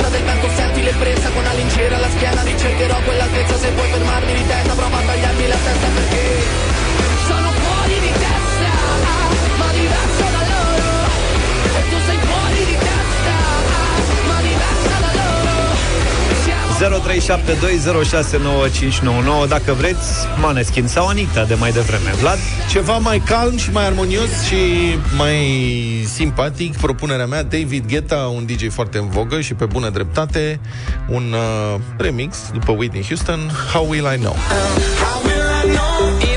0372069599 Dacă vreți, Maneskin sau Anita de mai devreme. Vlad? Ceva mai calm și mai armonios și mai simpatic, propunerea mea, David Guetta, un DJ foarte în vogă și pe bună dreptate, un uh, remix după Whitney Houston, How Will I Know? How will I know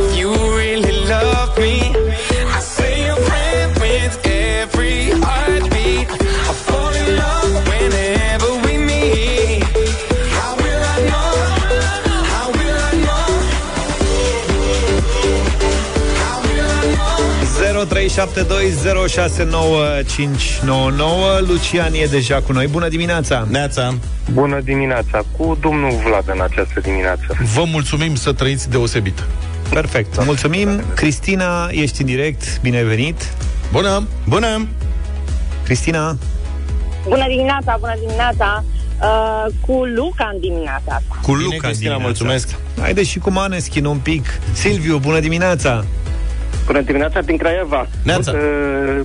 0372069599 Lucian e deja cu noi. Bună dimineața! Neața! Bună dimineața, cu domnul Vlad în această dimineață. Vă mulțumim să trăiți deosebit. Perfect. Mulțumim. Cristina, ești în direct. Bine ai venit. Bună! Bună! Cristina, Bună dimineața, bună dimineața! Uh, cu Luca în dimineața asta. cu Bine, Luca Cristina, dimineața mulțumesc. asta. Haide și cu Maneskin un pic. Silviu, bună dimineața! Bună dimineața din Craiova. Neața. Uh,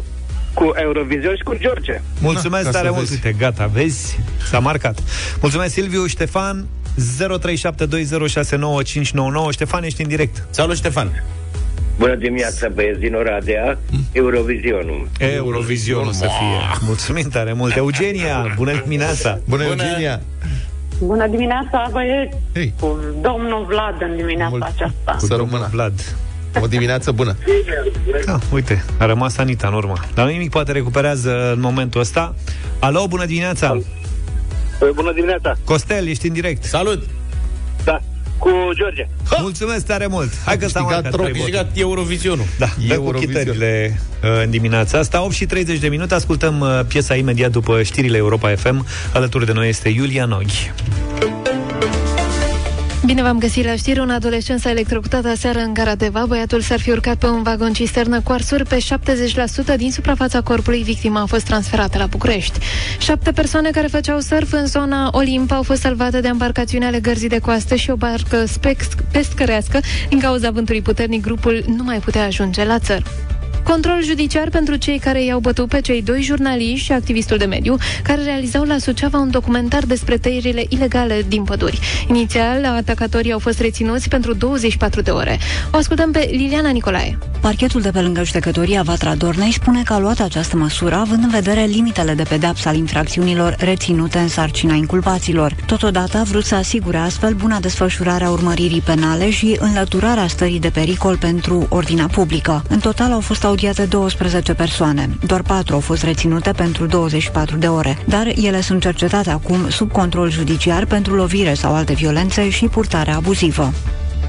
cu Eurovision și cu George. Mulțumesc ca tare să mult. vezi. Uite, gata, vezi? S-a marcat. Mulțumesc, Silviu, Ștefan. 0372069599 Ștefan, ești în direct. Salut, Ștefan! Bună dimineața, băieți din Oradea, Eurovizionul. Eurovizionul să fie. Mulțumim tare mult. Eugenia, bună dimineața! Bună, Bună. Eugenia! Bună dimineața, băieți! Hei, Cu domnul Vlad în dimineața Mult. aceasta. să Domnul rămână. Vlad. O dimineață bună! Da, uite, a rămas Anita în urmă. Dar nimic poate recuperează în momentul ăsta. Alo, bună dimineața! Bună dimineața! Costel, ești în direct. Salut! Da, cu George. Mulțumesc tare mult. Hai că s-a marcat Câștigat, trei tro- voturi. câștigat Eurovizionul. Da, dă cu Eurovision. chitările uh, în dimineața asta 8 și 30 de minute, ascultăm uh, piesa imediat după știrile Europa FM Alături de noi este Iulia Noghi Bine v-am găsit la știri. Un adolescent s-a electrocutat aseară în gara Deva. Băiatul s-ar fi urcat pe un vagon cisternă cu arsuri pe 70% din suprafața corpului. Victima a fost transferată la București. Șapte persoane care făceau surf în zona Olimp au fost salvate de embarcațiune ale gărzii de coastă și o barcă spec- pescărească. Din cauza vântului puternic, grupul nu mai putea ajunge la țăr. Control judiciar pentru cei care i-au bătut pe cei doi jurnaliști și activistul de mediu care realizau la Suceava un documentar despre tăierile ilegale din păduri. Inițial, atacatorii au fost reținuți pentru 24 de ore. O ascultăm pe Liliana Nicolae. Parchetul de pe lângă judecătoria Vatra Dornei spune că a luat această măsură având în vedere limitele de pedeapsă al infracțiunilor reținute în sarcina inculpaților. Totodată a vrut să asigure astfel buna desfășurare a urmăririi penale și înlăturarea stării de pericol pentru ordinea publică. În total au fost audiate 12 persoane. Doar 4 au fost reținute pentru 24 de ore, dar ele sunt cercetate acum sub control judiciar pentru lovire sau alte violențe și purtare abuzivă.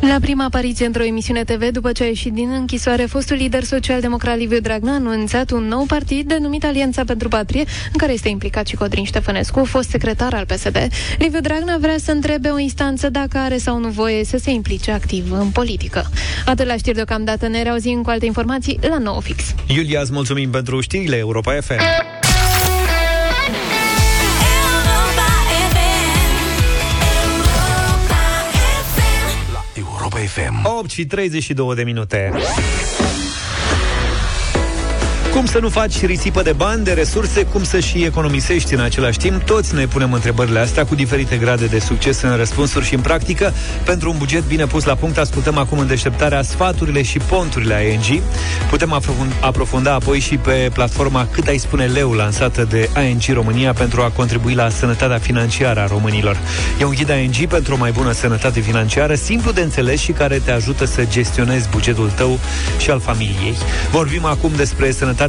La prima apariție într-o emisiune TV, după ce a ieșit din închisoare, fostul lider social-democrat Liviu Dragnea a anunțat un nou partid denumit Alianța pentru Patrie, în care este implicat și Codrin Ștefănescu, fost secretar al PSD. Liviu Dragnea vrea să întrebe o instanță dacă are sau nu voie să se implice activ în politică. Atât la știri deocamdată, ne reauzim cu alte informații la 9 fix. Iulia, îți mulțumim pentru știrile Europa FM FM 8 și 32 de minute cum să nu faci risipă de bani, de resurse, cum să și economisești în același timp? Toți ne punem întrebările astea cu diferite grade de succes în răspunsuri și în practică. Pentru un buget bine pus la punct, ascultăm acum în deșteptarea sfaturile și ponturile ING. Putem aprofund- aprofunda apoi și pe platforma Cât ai spune leu, lansată de ING România pentru a contribui la sănătatea financiară a românilor. E un ghid ING pentru o mai bună sănătate financiară, simplu de înțeles și care te ajută să gestionezi bugetul tău și al familiei. Vorbim acum despre sănătate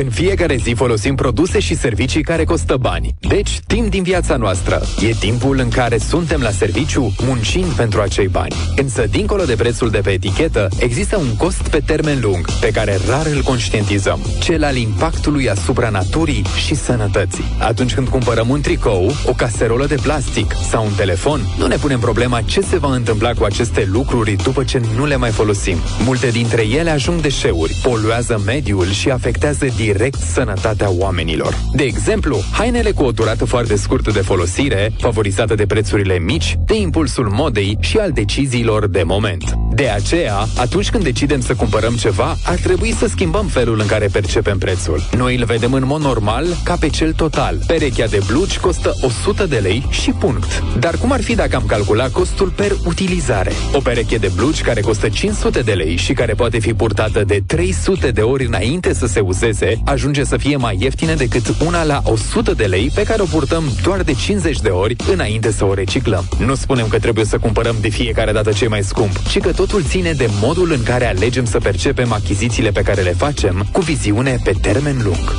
În fiecare zi folosim produse și servicii care costă bani. Deci, timp din viața noastră. E timpul în care suntem la serviciu muncind pentru acei bani. Însă, dincolo de prețul de pe etichetă, există un cost pe termen lung, pe care rar îl conștientizăm. Cel al impactului asupra naturii și sănătății. Atunci când cumpărăm un tricou, o caserolă de plastic sau un telefon, nu ne punem problema ce se va întâmpla cu aceste lucruri după ce nu le mai folosim. Multe dintre ele ajung deșeuri, poluează mediul și afectează direct sănătatea oamenilor. De exemplu, hainele cu o durată foarte scurtă de folosire, favorizată de prețurile mici, de impulsul modei și al deciziilor de moment. De aceea, atunci când decidem să cumpărăm ceva, ar trebui să schimbăm felul în care percepem prețul. Noi îl vedem în mod normal ca pe cel total. Perechea de blugi costă 100 de lei și punct. Dar cum ar fi dacă am calculat costul per utilizare? O pereche de blugi care costă 500 de lei și care poate fi purtată de 300 de ori înainte să se uzeze, ajunge să fie mai ieftină decât una la 100 de lei pe care o purtăm doar de 50 de ori înainte să o reciclăm. Nu spunem că trebuie să cumpărăm de fiecare dată ce mai scump, ci că totul ține de modul în care alegem să percepem achizițiile pe care le facem cu viziune pe termen lung.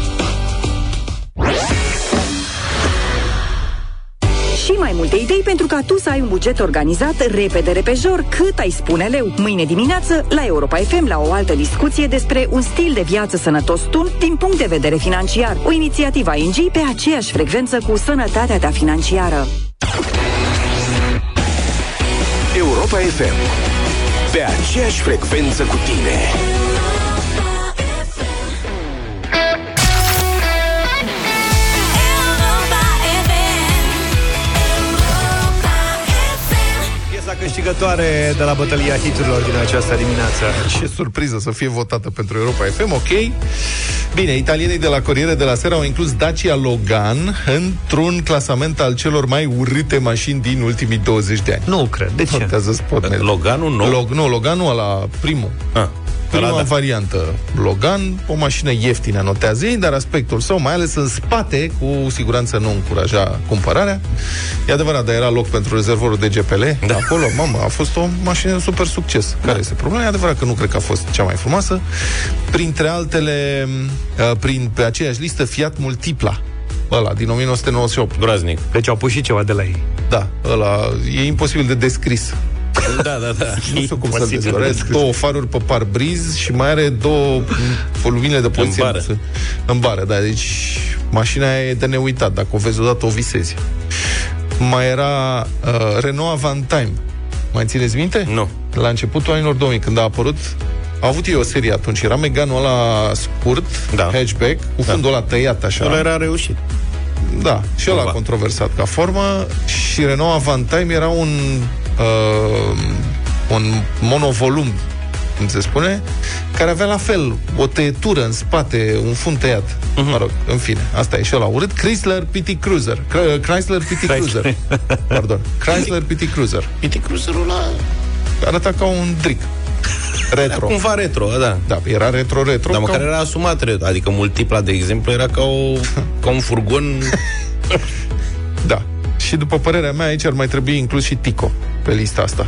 Multe idei pentru ca tu să ai un buget organizat repede, repejor, cât ai spune leu. Mâine dimineață, la Europa FM, la o altă discuție despre un stil de viață sănătos tun din punct de vedere financiar. O inițiativă ING pe aceeași frecvență cu sănătatea ta financiară. Europa FM Pe aceeași frecvență cu tine Piesa câștigă câștigătoare de la bătălia hiturilor din această dimineață. Ce surpriză să fie votată pentru Europa FM, ok? Bine, italienii de la Corriere de la Sera au inclus Dacia Logan într-un clasament al celor mai urâte mașini din ultimii 20 de ani. Nu cred. De ce? Notează Spotnet. Loganul nou? Log, nu, Loganul ăla primul. Ah. Prima Ăla da. variantă, Logan, o mașină ieftină, notează ei, dar aspectul său, mai ales în spate, cu siguranță nu încuraja cumpărarea. E adevărat, dar era loc pentru rezervorul de GPL. Da. Acolo, mamă, a fost o mașină de super succes. Care Da. este problema? E adevărat că nu cred că a fost cea mai frumoasă. Printre altele, uh, prin, pe aceeași listă, Fiat Multipla. Ăla, din 1998. Groaznic. Deci au pus și ceva de la ei. Da, ăla e imposibil de descris. Da, da, da. Nu știu cum să Imposibil de descris. descris. Două faruri pe parbriz și mai are două lumine de poliție. bară. În bară, da. Deci mașina aia e de neuitat. Dacă o vezi odată, o visezi. Mai era uh, Renault Avantime. Mai țineți minte? Nu. La începutul anilor 2000, când a apărut a avut ei o serie atunci. Era Meganul ăla scurt, Da. hatchback, cu fundul ăla tăiat așa. Ăla era reușit. Da, și ăla Cumva. controversat ca formă și Renault Avantime era un uh, un monovolum cum se spune, care avea la fel o tăietură în spate, un fund tăiat. Mhm. Uh-huh. Mă rog, în fine, asta e și ăla urât. Chrysler PT Cruiser. Chr- Chrysler PT Cruiser. Pardon. Chrysler PT Cruiser. PT Cruiserul ăla... Arăta ca un dric. Retro. Cumva retro, da. Da, era retro-retro. Dar ca măcar era asumat retro. Adică multipla, de exemplu, era ca, o, ca un furgon... Da. Și după părerea mea, aici ar mai trebui inclus și Tico pe lista asta.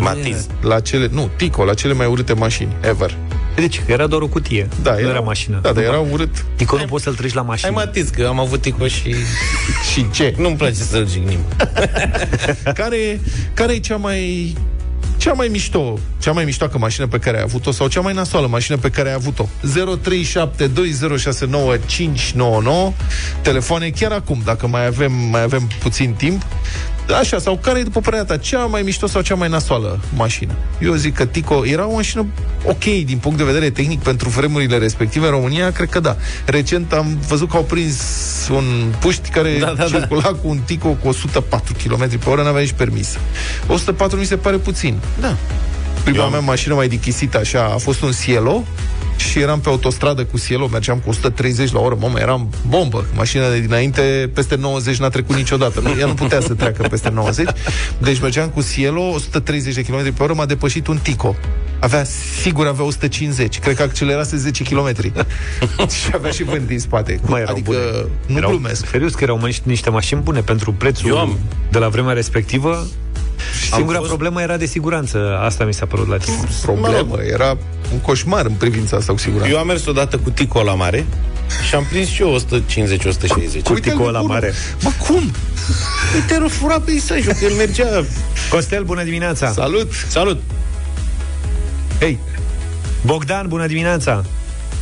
Matiz. La cele, nu, Tico, la cele mai urâte mașini ever. Deci, că era doar o cutie. Da, nu era- era mașină. Da, dar era urât. Tico nu poți să-l treci la mașină. Hai Matiz, că am avut tico și... și ce? Nu-mi place să-l jignim. care, care e cea mai cea mai mișto, cea mai miștoacă mașină pe care ai avut-o sau cea mai nasoală mașină pe care ai avut-o. 0372069599 telefoane chiar acum, dacă mai avem, mai avem puțin timp. Așa, sau care e, după părerea ta, cea mai mișto sau cea mai nasoală mașină? Eu zic că Tico era o mașină ok din punct de vedere tehnic pentru vremurile respective în România, cred că da. Recent am văzut că au prins un puști care Da, da, da. circula cu un Tico cu 104 km pe oră, n-avea nici permis. 104 mi se pare puțin. Da. Prima mea mașină mai dichisită așa a fost un Cielo și eram pe autostradă cu Cielo, mergeam cu 130 la oră, mamă, eram bombă. Mașina de dinainte peste 90 n-a trecut niciodată. Nu, ea nu putea să treacă peste 90. Deci mergeam cu Cielo, 130 de km pe oră, m-a depășit un Tico. Avea, sigur avea 150. Cred că accelerase 10 km. și avea și vânt din spate. Mai erau adică, bune. nu erau, glumesc. Serios că erau niște, niște mașini bune pentru prețul Eu am. de la vremea respectivă. Singura fost- problemă era de siguranță. Asta mi s-a părut la tine. Problemă. Era un coșmar în privința asta, cu siguranță. Eu am mers odată cu tico la mare și am prins și eu 150-160. Cu Tico la mare. Mă, cum? Uite, rău fura peisajul, că el mergea... Costel, bună dimineața! Salut! Salut! Hei! Bogdan, bună dimineața!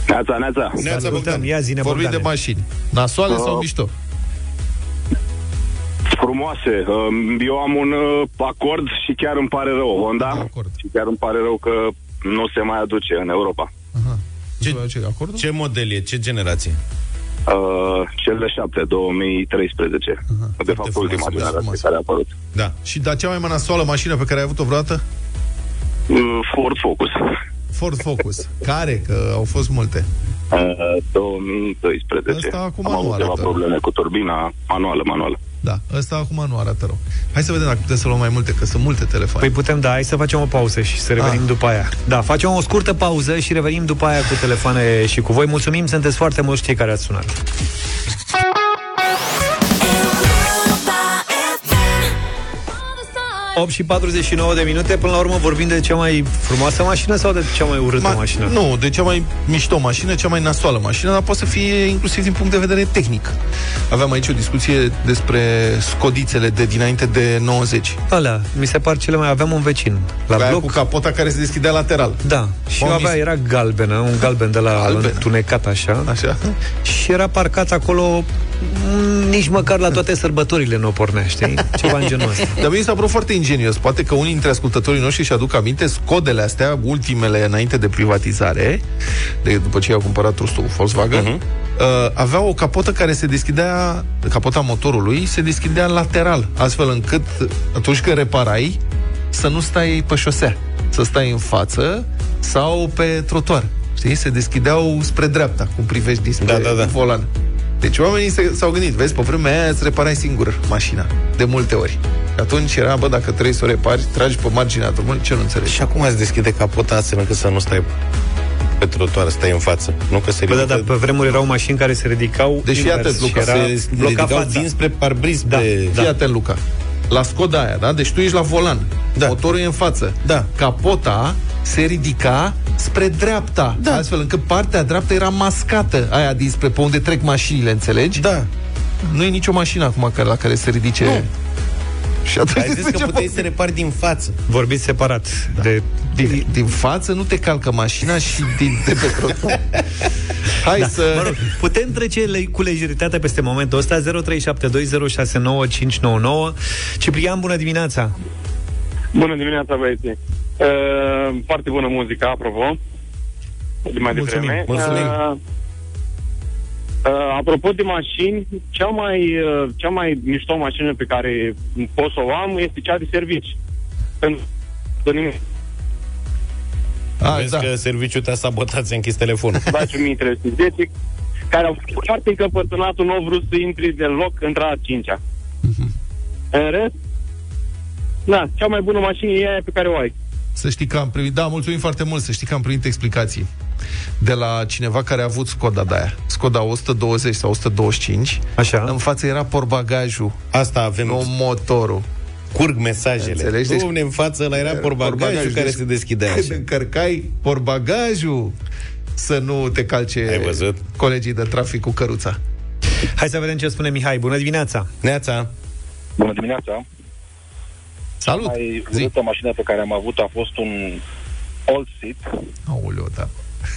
Neața, neața. Neața, Salutăm, Bogdan. ia zine, Vorbim Bogdane. de mașini. Nasoale sau Uh, mișto? Frumoase. Um, Eu am un uh, acord și chiar îmi pare rău, Honda. Acord. Și chiar îmi pare rău că nu se mai aduce în Europa. Ce, ce acordul? Ce model e? Ce generație? Uh, cel de 7, 2013. De fapt, frumos, ultima frumos, generație frumos. care a apărut. Da. Și dar cea mai nasoală mașină pe care ai avut-o vreodată? Uh, Ford Focus. Ford Focus. Care? Că au fost multe. Uh, 2012. Ăsta acum Am nu avut ceva arată. probleme cu turbina manuală, manuală. Da, ăsta acum nu arată rău. Hai să vedem dacă putem să luăm mai multe, că sunt multe telefoane. Păi putem, da, hai să facem o pauză și să revenim Ah. după aia. Da, facem o scurtă pauză și revenim după aia cu telefoane și cu voi. Mulțumim, sunteți foarte mulți cei care ați sunat. 8 și 49 de minute, până la urmă vorbim de cea mai frumoasă mașină sau de cea mai urâtă Ma- mașină? Nu, de cea mai mișto mașină, cea mai nasoală mașină, dar poate să fie inclusiv din punct de vedere tehnic. Aveam aici o discuție despre scodițele de dinainte de 90. Alea, mi se par cele mai... Aveam un vecin la Aia bloc. cu capota care se deschidea lateral. Da, și M-am avea, vis- era galbenă, un galben de la Galbenă. întunecat așa. Așa? Și era parcat acolo mm, nici măcar la toate sărbătorile nu o pornea, știi? Ceva în genul ăsta. Dar mie mi s-a părut foarte ingenios. Poate că unii dintre ascultătorii noștri își aduc aminte scodele astea, ultimele înainte de privatizare, de după ce i-au cumpărat trustul Volkswagen, uh-huh. uh, avea o capotă care se deschidea, capota motorului se deschidea lateral, astfel încât atunci când reparai, să nu stai pe șosea, să stai în față sau pe trotuar. Știi? Se deschideau spre dreapta, cum privești dinspre Da, da, da. volan. Deci oamenii se, s-au gândit, vezi, pe vremea aia îți reparai singur mașina, de multe ori. Atunci era, bă, dacă trebuie să o repari, tragi pe marginea drumului, ce nu înțelegi? Și acum ați deschide capota astfel încât să nu stai pe trotuar, stai în față. Nu că se Bă, da, ridică... da, pe vremuri erau mașini care se ridicau Deci fii invers atent, Luca, și era se blocat ridicau fața. dinspre parbriz Da, pe... Fii atent, Luca. La Skoda aia, da? Deci tu ești la volan. Da. Motorul e în față. Da. Capota se ridica spre dreapta. Da. Astfel încât partea dreaptă era mascată. Aia dinspre pe unde trec mașinile, înțelegi? Da. Nu e nicio mașină acum care, la care se ridice... Nu. Și atunci Ai zis de că ce puteai vor- să repari din față. Vorbiți separat de... din, din față nu te calcă mașina și din, de pe trotuar. Hai Da. să... Mă rog, putem trece le- cu lejeritate peste momentul ăsta 0372069599 Ciprian, bună dimineața! Bună dimineața, băieții. Uh, foarte bună muzică, apropo. De mai Mulțumim, devreme. mulțumim. Uh, uh, apropo de mașini, cea mai, uh, cea mai mișto mașină pe care pot să o am este cea de servici. Pentru că nimic. A, Vezi da. că serviciul te-a sabotat, ți-a închis telefonul. Daci 1310, care au fost foarte încăpățânatul, nu au vrut să intri deloc între a cincea. În rest, da, cea mai bună mașină e aia pe care o ai. Să știi că am primit, da, mulțumim foarte mult, să știi că am primit explicații de la cineva care a avut Skoda de aia. Skoda 120 sau 125. Așa. În față era porbagajul, Asta avem... nu motorul. Curg mesajele. Înțelegi? Deci- Domne, în față ăla era porbagajul Porbagajul, care deci se deschidea Când așa. încărcai porbagajul, să nu te calce Ai văzut? colegii de trafic cu căruța. Hai să vedem ce spune Mihai, bună dimineața! Neața, Bună dimineața! Salut! Mai Zi. urâtă mașină pe care am avut a fost un All Seat, Aoleu, da.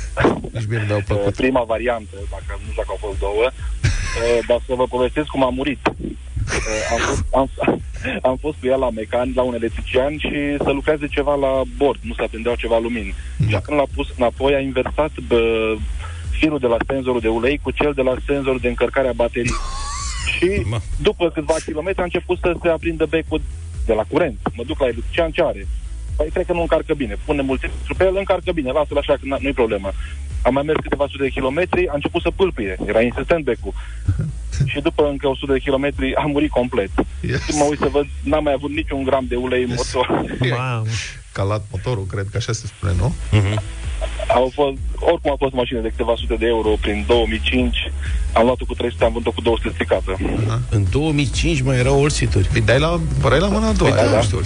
Nici mie nu mi-au uh, plăcut. prima variantă, dacă nu știu dacă au fost două, uh, dar să vă povestesc cum am murit. Uh, am, fost, am, am fost cu ea la mecan, la un electrician și să lucreze ceva la bord, nu se aprindeau ceva lumini. Da. Și când l-a pus înapoi, a inversat bă, firul de la senzorul de ulei cu cel de la senzorul de încărcare a bateriei. Și Mă. după câțiva kilometri a început să se aprindă becul de la curent. Mă duc la electrician, ce are? Păi cred că nu încarcă bine. Pune multiplu pe el, încarcă bine, lasă-l așa, că n- nu-i problemă. Am mai mers câteva sute de kilometri, a început să pâlpâie. Era insistent becul. și după încă 100 de kilometri a murit complet. Yes. Și mă uit să văd, n-am mai avut niciun gram de ulei în Yes. motor. Mamă. Calat motorul, cred că așa se spune, nu? Au fost, oricum a fost o mașină de câteva sute de euro prin 2005. Am luat-o cu 300, am vândut-o cu 200 stricată. în 2005 mai erau olsituri. Îi dai la, părai la mâna a doua, Păi da, nu da. știu.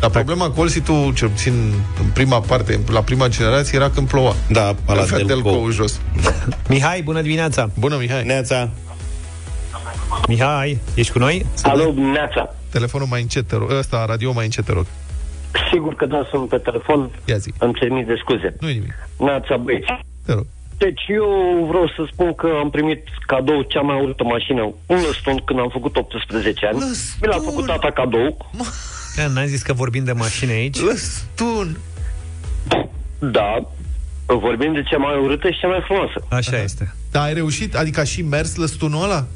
Dar problema cu Olsitul, cel puțin în prima parte, la prima generație, era când ploua. Da, ala Avea Delco. Delco jos. Mihai, bună dimineața! Bună, Mihai. Neața, Mihai, ești cu noi? Alo, dimineața. Telefonul mai încet, te rog. Ăsta, radio mai încet, te rog. Sigur că da, sunt pe telefon. Ia zi. Îmi cer mii de scuze. Nu-i nimic. Neața, băieți. Te rog. Deci eu vreau să spun că am primit cadou cea mai urâtă mașină, un lăston când am făcut 18 ani. Lăston? Mi l-a făcut tata cadou. Da, n-am zis că vorbim de mașini aici Lăstun! Da, vorbim de cea mai urâtă și cea mai frumoasă. Așa este Da, ai reușit? Adică a și mers lăstunul ăla?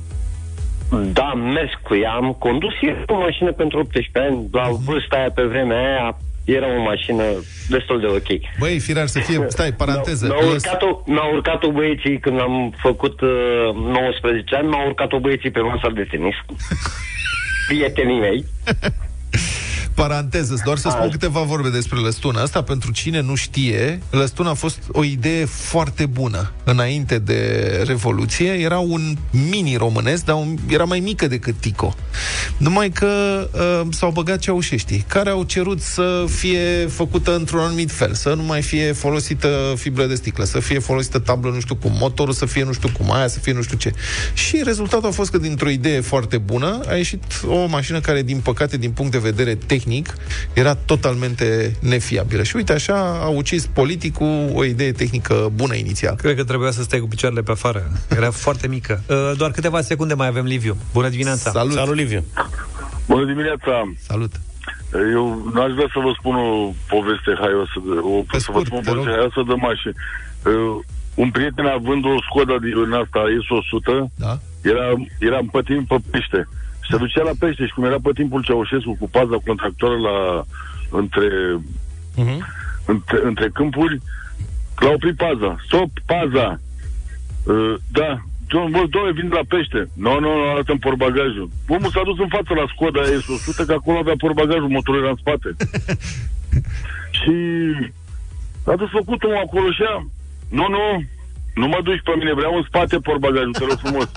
Da, am mers cu ea, am condus eu o mașină pentru 18 ani, la vârsta aia pe vremea aia, era o mașină destul de ok. Băi, firar să fie... Stai, paranteză. Mi-au Lăs- urcat-o, mi-au urcat-o băieții când am făcut uh, 19 ani, mi-au urcat-o băieții pe masa de tenis. Prietenii mei. Paranteză, doar să spun câteva vorbe despre lăstuna. Asta, pentru cine nu știe, lăstuna a fost o idee foarte bună. Înainte de Revoluție, era un mini românesc, dar un, era mai mică decât Tico. Numai că uh, s-au băgat ceaușeștii, care au cerut să fie făcută într-un anumit fel, să nu mai fie folosită fibră de sticlă, să fie folosită tablă nu știu cum, motorul să fie nu știu cum, aia să fie nu știu ce. Și rezultatul a fost că dintr-o idee foarte bună a ieșit o mașină care, din păcate, din punct de vedere tehnic, era totalmente nefiabilă. Și uite, așa a ucis politicul o idee tehnică bună inițial. Cred că trebuia să stai cu picioarele pe afară Era foarte mică uh, Doar câteva secunde mai avem Liviu Bună dimineața Salut! salut Liviu. Bună dimineața! Salut! Eu n-aș vrea să vă spun o poveste haioasă, de- o, Pe să vă scurt, spun o te rog. poveste haioasă de mașini. Uh, un prieten având o Skoda din asta, S100, Da? era, era pe timp pe pește. Și se ducea la pește și cum era pe timpul Ceaușescu cu paza contractoare la, între, între, între câmpuri, l-a oprit paza. Stop, paza! Uh, da, John, bă, doamne, vin la pește. Nu, no, nu, no, nu, arată în portbagajul. Omul s-a dus în față la Skoda S100, că acolo avea portbagajul, motorul era în spate. și a dus făcut omul acolo și a... Nu, nu, nu mă duci pe mine, vreau în spate portbagajul, te rog frumos.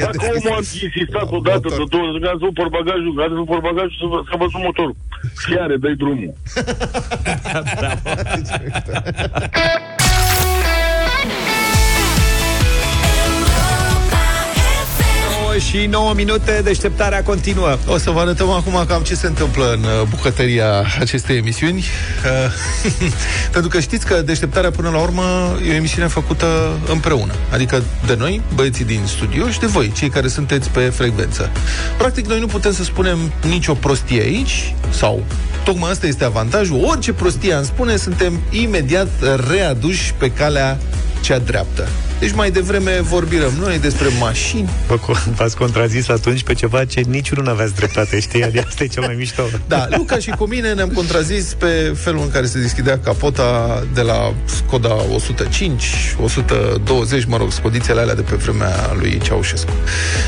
Dacă omul a insistat odată, de două ori, că a portbagajul, a dus portbagajul să, vă- să văzut motorul. Chiar, dai drumul. 9 și 9 minute, deșteptarea continuă. O să vă arătăm acum cam ce se întâmplă în uh, bucătăria acestei emisiuni. Uh, Pentru că știți că deșteptarea până la urmă e o emisiune făcută împreună. Adică de noi, băieții din studio și de voi, cei care sunteți pe frecvență. Practic, noi nu putem să spunem nicio prostie aici, sau tocmai asta este avantajul. Orice prostie am spune, suntem imediat readuși pe calea cea dreaptă. Deci mai devreme vorbim noi despre mașini. Vă co- V-ați contrazis atunci pe ceva ce niciunul nu aveați dreptate, știi? Adică asta e cel mai mișto. Da, Luca și cu mine ne-am contrazis pe felul în care se deschidea capota de la Skoda 105, 120, mă rog, scodițele alea de pe vremea lui Ceaușescu.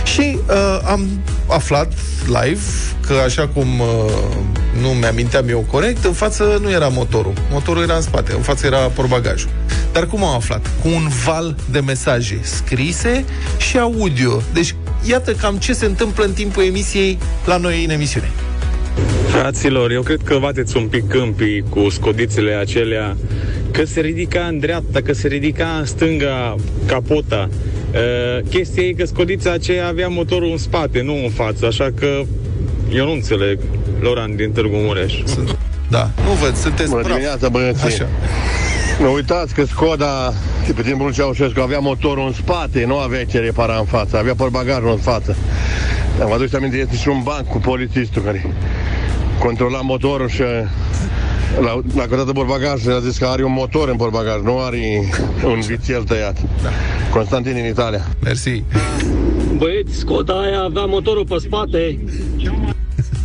Și uh, am aflat live că așa cum uh, nu mi-aminteam eu corect, în față nu era motorul. Motorul era în spate, în față era portbagajul. Dar cum am aflat? Cu un val de mesaje scrise și audio. Deci, iată cam ce se întâmplă în timpul emisiei la noi în emisiune. Fraților, eu cred că bateți un pic câmpii cu scodițele acelea, că se ridica în dreapta, că se ridica în stânga capota. Uh, chestia e că scodița aceea avea motorul în spate, nu în față, așa că eu nu înțeleg, Loran din Târgu Mureș. Da, nu văd, sunteți Bună praf. dimineața, băieții. Așa. Nu uitați că Skoda, de pe timpul lui Ceaușescu, avea motorul în spate, nu avea ce repara în față, avea portbagajul în față. Dar Vă aduceți aminte, este și un banc cu polițistul care controla motorul și la, la căutat de portbagaj a zis că are un motor în portbagaj, nu are un vițel tăiat. Da. Constantin din Italia. Mersi. Băieți, Skoda aia avea motorul pe spate.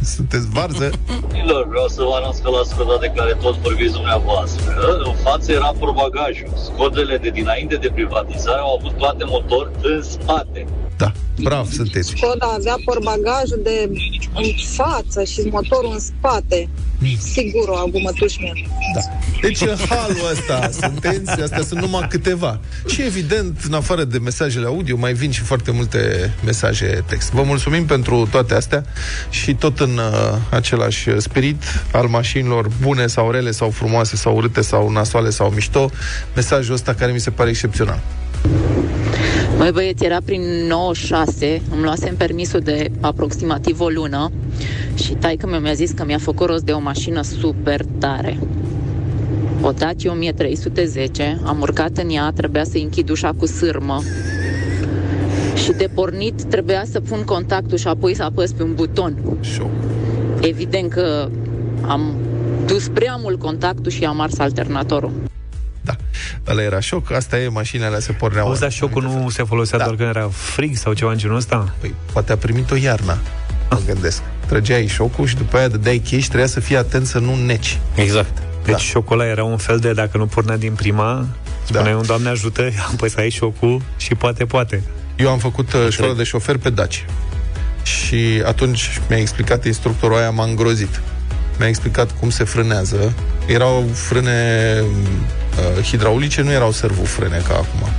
Sunteți varză? Domnilor, vreau să vă anunț că la Skoda de care tot vorbiți dumneavoastră, în față era portbagajul. Scodele de dinainte de privatizare au avut toate motor în spate. Brav sunteți. Skoda avea portbagajul de în față și motorul în spate. Sigur o avut mătuși mea. Da. Deci în halul ăsta sunteți, astea sunt numai câteva. Și evident, în afară de mesajele audio, mai vin și foarte multe mesaje text. Vă mulțumim pentru toate astea și tot în uh, același spirit al mașinilor bune sau rele sau frumoase sau urâte sau nasoale sau mișto, mesajul ăsta care mi se pare excepțional. Măi băieți, era prin 96, îmi luasem permisul de aproximativ o lună și taică mi mi-a zis că mi-a făcut rost de o mașină super tare. O Dacia 1310, am urcat în ea, trebuia să închid ușa cu sârmă. Și de pornit trebuia să pun contactul și apoi să apăs pe un buton. Evident că am dus prea mult contactul și am ars alternatorul. Ăla era șoc, asta e, mașinile alea se porneau. Auzi, dar șocul nu se folosea da. doar când era frig sau ceva în genul ăsta? Păi, poate a primit-o iarna, mă gândesc. Trăgeai șocul și după aia dădeai cash, trebuia să fii atent să nu neci. Exact. Deci da. șocul ăla era un fel de, dacă nu pornea din prima, spuneai da. un Doamne ajută, apăsai șocul și poate, poate. Eu am făcut uh, școală de șofer pe Daci. Și atunci mi-a explicat instructorul aia, m-a îngrozit. Mi-a explicat cum se frânează. Erau frâne uh, hidraulice, nu erau servofrâne ca acum.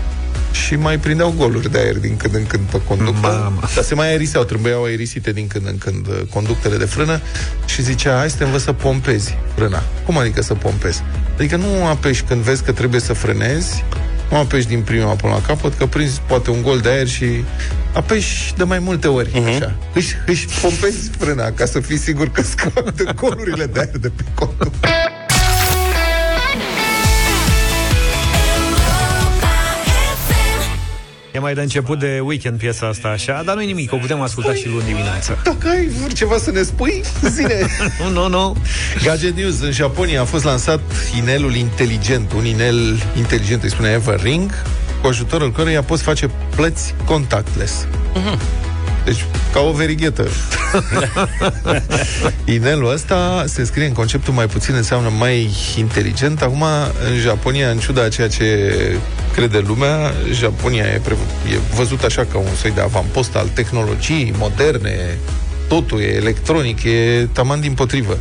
Și mai prindeau goluri de aer din când în când pe conductă. Dar se mai aeriseau, trebuiau aerisite din când în când uh, conductele de frână și zicea, hai să te învăț să pompezi frâna. Cum adică să pompezi? Adică nu apeși când vezi că trebuie să frânezi, nu apeși din prima până la capăt, că prinzi poate un gol de aer și apeși de mai multe ori, uh-huh. așa. Își, își pompezi frâna ca să fii sigur că scapi de golurile de aer de pe conductă. E mai de început de weekend piesa asta, așa, dar nu-i nimic, o putem asculta și luni dimineața. Dacă ai ceva să ne spui, zine. nu, nu, nu. Gadget News. În Japonia a fost lansat inelul inteligent, un inel inteligent, îi spune Everring, cu ajutorul căruia poți face plăți contactless. Mhm. Deci, ca o verighetă. Inelul ăsta se scrie în conceptul mai puțin înseamnă mai inteligent. Acum, în Japonia, în ciuda ceea ce crede lumea, Japonia e, pre- e văzut așa ca un soi de avampost al tehnologiei moderne, totul e electronic, e taman din potrivă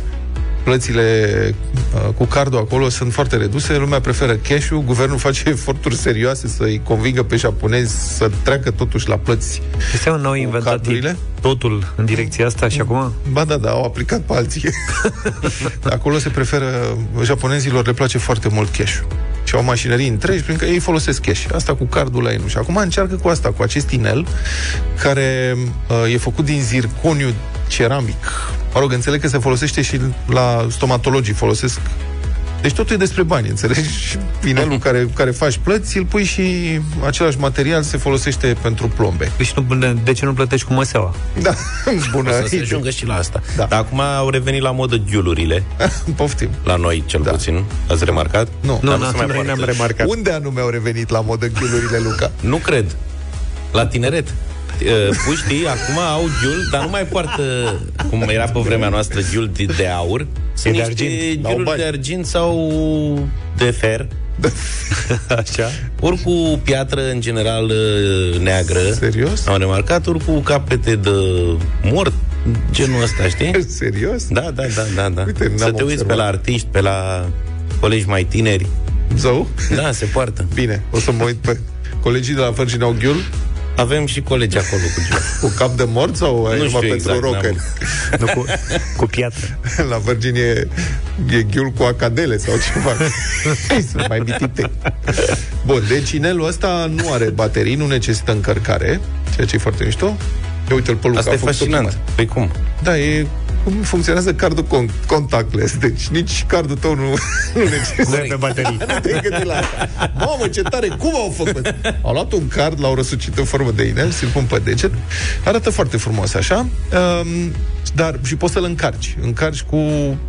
plățile uh, cu cardul acolo sunt foarte reduse, lumea preferă cash-ul, guvernul face eforturi serioase să-i convingă pe japonezi să treacă totuși la plăți Este un nou inventat cardurile. totul în direcția asta și acum? Ba da, da, au aplicat pe alții. Acolo se preferă, japonezilor le place foarte mult cash și au mașinării întregi prin care ei folosesc cash. Asta cu cardul la ei nu. Și acum încearcă cu asta, cu acest inel, care uh, e făcut din zirconiu ceramic. Mă rog, înțeleg că se folosește și la stomatologii, folosesc deci totul e despre bani, înțelegi? Și Inelul care, care faci plăți, îl pui și același material se folosește pentru plombe. Deci nu, de ce nu plătești cu măseaua? Da, bună O să se idee. ajungă și la asta. Da. Dar acum au revenit la modă giulurile. Poftim. La noi, cel da. puțin. Ați remarcat? Nu, Dar nu, se mai poartă. Unde anume au revenit la modă ghiulurile, Luca? Nu cred. La tineret. Uh, Puștii acum au ghiul, dar nu mai poartă, cum era pe vremea noastră, ghiul de, de aur. Sunt de niște argint. ghiuluri de argint sau de fer. Așa. Ori cu piatră, în general, uh, neagră. Serios? Am remarcat, ori cu capete de mort, genul ăsta, știi? Serios? Da, da, da, da. da. Uite, n-am Să te uiți observat. pe la artiști, pe la colegi mai tineri. Zău? Da, se poartă. Bine, o să mă uit pe... Colegii de la Virgin au ghiul? Avem și colegi acolo cu ghiul. Cu cap de mort sau ai Nu numai știu pentru exact, rockeri? Nu, cu, cu piatră. La Virgin e, e ghiul cu acadele sau ceva. Sunt mai mitite. Bun, deci inelul ăsta nu are baterii, nu necesită încărcare, ceea ce e foarte mișto. Ia uite-l pe Luca. Asta a e făcut-o fascinant. prima. Păi cum? Da, e cum funcționează cardul con- contactless. Deci nici cardul tău nu, nu necesită. Nu pe baterii. nu te-ai gândit la asta. Mamă, ce tare! Cum au făcut? Au luat un card, l-au răsucit în formă de inel, ți-l pun pe deget. Arată foarte frumos așa. Um, dar și poți să-l încarci. Încarci cu,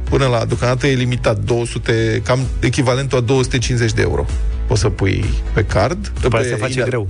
până la, deocamdată e limitat, 200, cam echivalentul a 250 de euro. Poți să pui pe card. După pe aia se face inel. greu.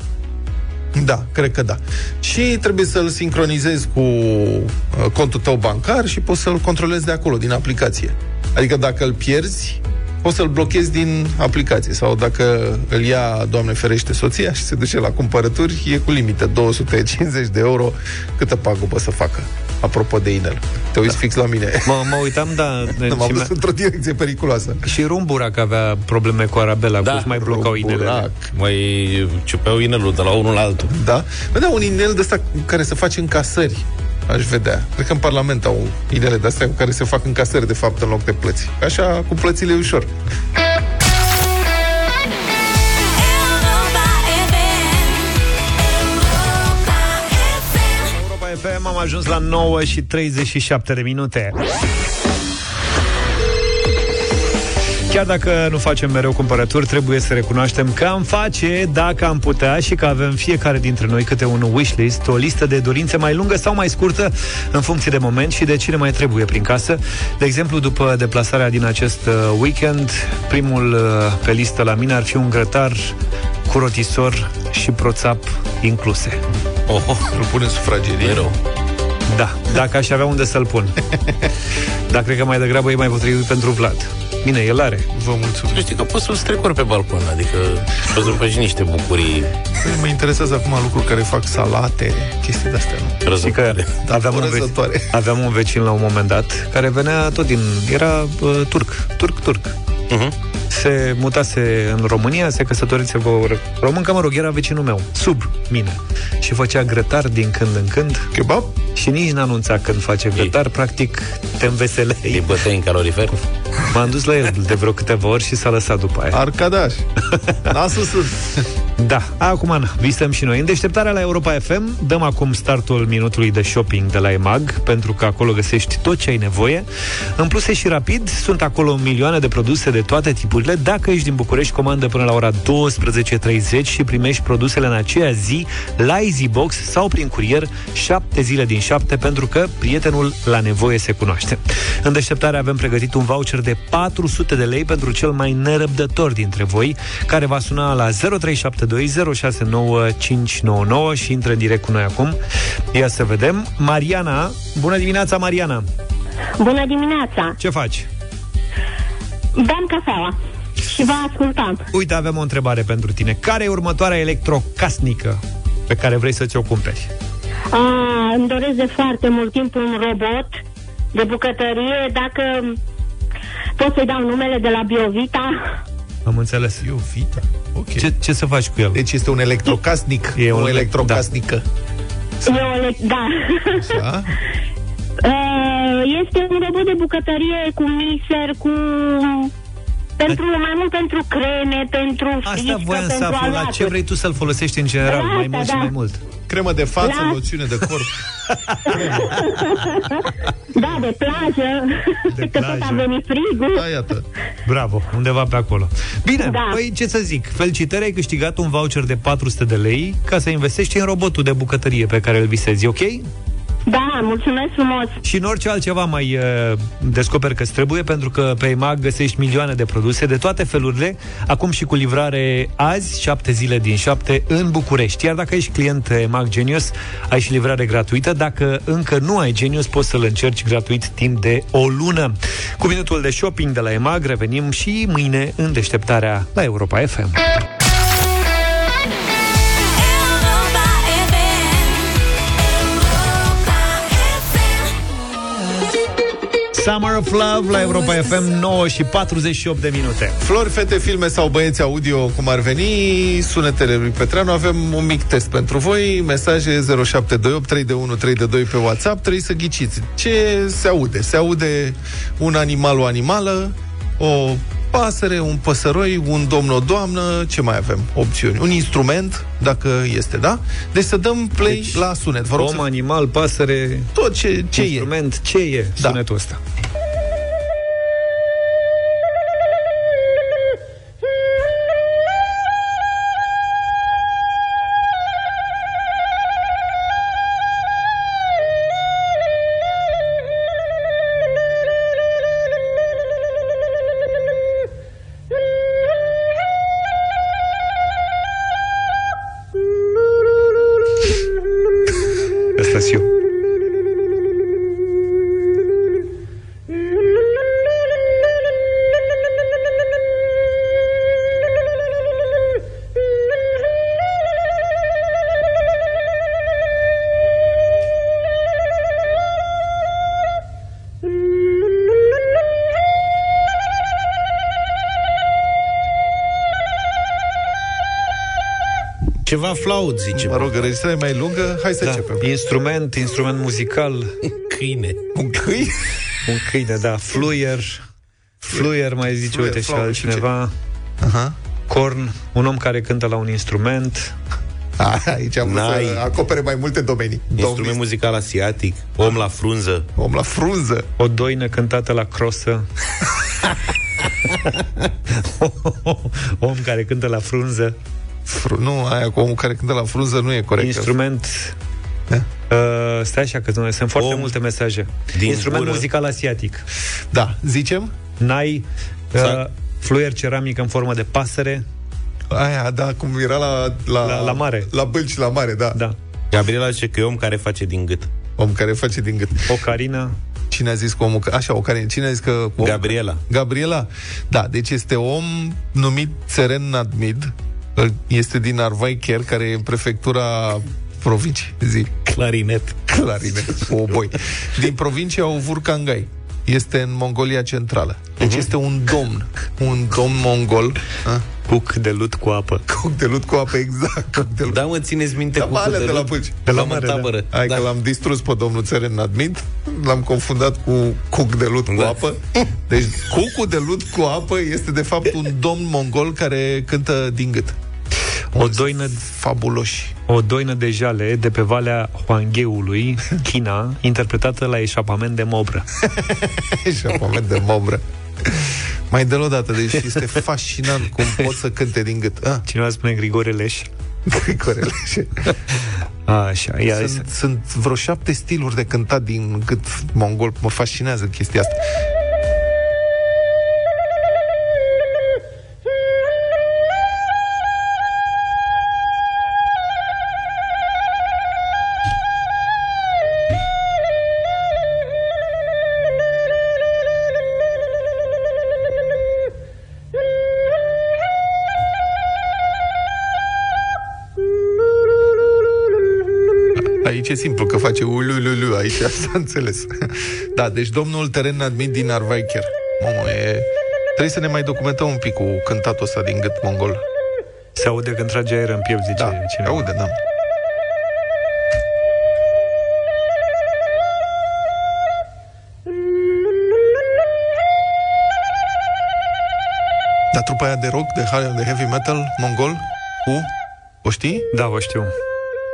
Da, cred că da. Și trebuie să-l sincronizezi cu uh, contul tău bancar și poți să-l controlezi de acolo, din aplicație. Adică dacă îl pierzi, poți să-l blochezi din aplicație. Sau dacă îl ia, Doamne ferește, soția și se duce la cumpărături, e cu limită, 250 de euro, câtă pagubă să facă. Apropo de inel. Te uiți da. fix la mine. Mă, mă uitam, da. Nu, m-am și, dus mi-a- într-o direcție periculoasă. și Rumburac avea probleme cu Arabela, da, cum mai blocau inelele. Burac. Mai ciupeau inelul de la unul la altul. Da? Bă, da, un inel de ăsta care se face în casări. Aș vedea. Cred că în Parlament au inele de astea cu care se fac încasări, de fapt, în loc de plăți. Așa, cu plățile e ușor. Europa FM am ajuns la 9 și 37 de minute. Chiar dacă nu facem mereu cumpărături, trebuie să recunoaștem că am face dacă am putea și că avem fiecare dintre noi câte un wishlist, o listă de dorințe mai lungă sau mai scurtă în funcție de moment și de cine mai trebuie prin casă. De exemplu, după deplasarea din acest uh, weekend, primul uh, pe listă la mine ar fi un grătar cu rotisor și proțap incluse. Oh, oh. Îl pune în sufragerie. rău. Da, dacă aș avea unde să-l pun. Dar cred că mai degrabă e mai potrivit pentru Vlad. Bine, el are. Vă mulțumesc. Nu știi că poți să-l strecori pe balcon, adică poți să și niște bucurii Mă interesează acum lucruri care fac salate, chestii de-astea, nu? Și că răzătoare. aveam un, ve- Răzătoare. aveam un vecin la un moment dat care venea tot din... Era uh, turc, turc-turc. Uh-huh. Se mutase în România, se căsătorise cu o româncă, mă rog, era vecinul meu, sub mine. Și făcea grătar din când în când. Kebab? Și nici n-anunța când face grătar, practic te înveselei. Îi băteai în calorifer? M-am dus la el de vreo câteva ori și s-a lăsat după aia. Arcadaș. Nasul sunt. Da, acum na, visăm și noi. În deșteptarea la Europa FM dăm acum startul minutului de shopping de la EMAG, pentru că acolo găsești tot ce ai nevoie. În plus, e și rapid, sunt acolo milioane de produse de de toate tipurile. Dacă ești din București, comandă până la ora 12.30 și primești produsele în aceea zi la EasyBox sau prin curier 7 zile din 7 pentru că prietenul la nevoie se cunoaște. În deșteptare avem pregătit un voucher de 400 de lei pentru cel mai nerăbdător dintre voi, care va suna la 0372069599 și intră în direct cu noi acum. Ia să vedem. Mariana, bună dimineața, Mariana! Bună dimineața! Ce faci? Beam cafeaua și vă ascultam. Uite, avem o întrebare pentru tine. Care e următoarea electrocasnică pe care vrei să ți-o cumperi? A, îmi doresc de foarte mult timp un robot de bucătărie. Dacă pot să-i dau numele de la Biovita, Am înțeles. Biovita? Ok. Ce, ce să faci cu el? Deci este un electrocasnic, E o un- electrocasnică. eu le... da. Da? Uh, este un robot de bucătărie cu mixer, cu... Pentru, mai mult pentru creme, pentru Asta frișcă, voiam să pentru aflu. La alaturi. ce vrei tu să-l folosești în general, La mai asta, mult și da. mai mult? Cremă de față, La- loțiune de corp. da, de plajă, De că tot plajă. a venit frigul. Da, iată. Bravo, undeva pe acolo. Bine, Da. păi ce să zic, felicitări, ai câștigat un voucher de 400 de lei ca să investești în robotul de bucătărie pe care îl visezi, ok? Da, mulțumesc frumos. Și în orice altceva mai uh, descoperi că trebuie, pentru că pe EMAG găsești milioane de produse de toate felurile, acum și cu livrare azi, 7 zile din 7, în București. Iar dacă ești client EMAG Genius, ai și livrare gratuită. Dacă încă nu ai Genius, poți să-l încerci gratuit timp de o lună. Cu minutul de shopping de la EMAG revenim și mâine în deșteptarea la Europa FM. Summer of Love la Europa FM 9 și 48 de minute. Flori, fete, filme sau băieți audio, cum ar veni, sunetele lui Petreanu, avem un mic test pentru voi, mesaje 0728 321 322 pe WhatsApp, trebuie să ghiciți. Ce se aude? Se aude un animal, o animală, o pasăre, un păsăroi, un domn, o doamnă, ce mai avem? Opțiuni. Un instrument, dacă este, da? Deci să dăm play deci, la sunet. Vă rog Om, să... animal, pasăre, Tot ce, ce e. instrument, ce e Da. sunetul ăsta? Ăsta flaut, zice. Mă rog, înregistrarea e mai lungă, hai să Da. începem. Instrument, instrument muzical. Câine. Un câine? Un câine, da. Fluier. Fluier, mai zice, Fluier, uite, și flaut, știu altcineva. Aha. Corn, un om care cântă la un instrument. A, aici am vrut N-ai. să acopere mai multe domenii. Instrument Domnul muzical asiatic, om la frunză. Om la frunză. O doină cântată la crosă. om care cântă la frunză. Fru- nu, aia cu omul care cântă la frunză nu e corect. Instrument... Da? Uh, stai așa, că nu- sunt foarte Om multe mesaje. din Instrument gură. muzical asiatic. Da, zicem? N-ai uh, Exact. fluier ceramic în formă de pasăre. Aia, da, cum era la... La, La- la mare. La bălci la mare, da. Da. Gabriela zice că e om care face din gât. Om care face din gât. O carină. Cine a zis că omul... Așa, o care... Cine a zis că... Cu om... Gabriela. Gabriela. Da, deci este om numit Seren Nadmid. Este din Arvai care e în prefectura provinciei. Zi. Clarinet. Clarinet. O boi. Din provincia Ovurkangai. Este în Mongolia Centrală. Deci Mhm. este un domn. Un domn mongol. A? Cuc de lut cu apă. Cuc de lut cu apă, exact. Cuc de lut. Da, mă, țineți minte Da, cu mă, alea de de la lut? Bâlci. De la L-am în mare, da. tabără. Hai da. că l-am distrus pe domnul Țăren Admit L-am confundat cu cuc de lut cu Da. apă Deci cucul de lut cu apă Este de fapt un domn mongol Care cântă din gât O doină, Fabuloși o doină de jale de pe Valea Huangheului, China, interpretată la eșapament de mobră. Și moment de mobră Mai de o dată, deci este fascinant cum pot să cânte din gât. Ah. Cineva spune Grigore Leș. Grigore Leș. Așa, ia sunt, sunt vreo șapte stiluri de cântat din gât mongol. Mă fascinează chestia asta. Aici e simplu, că face ulululu, aici s-a înțeles. Da, deci domnul teren admit din Arvaicher. Mamă, e... Trebuie să ne mai documentăm un pic cu cântatul ăsta din gât mongol. Se aude când trage aer în piept, zice da, cineva. aude, da. Dar trupa aia de rock, de, de heavy metal, mongol, cu... O știi? Da, o știu.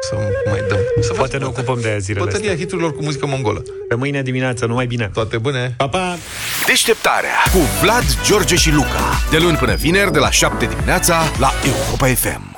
Să mai dăm. Să Poate ne ocupăm de aia zilele Bătălia astea. hiturilor cu muzică mongolă. Pe mâine dimineață, numai bine. Toate bune. Pa, pa! Deșteptarea cu Vlad, George și Luca. De luni până vineri, de la 7 dimineața, la Europa FM.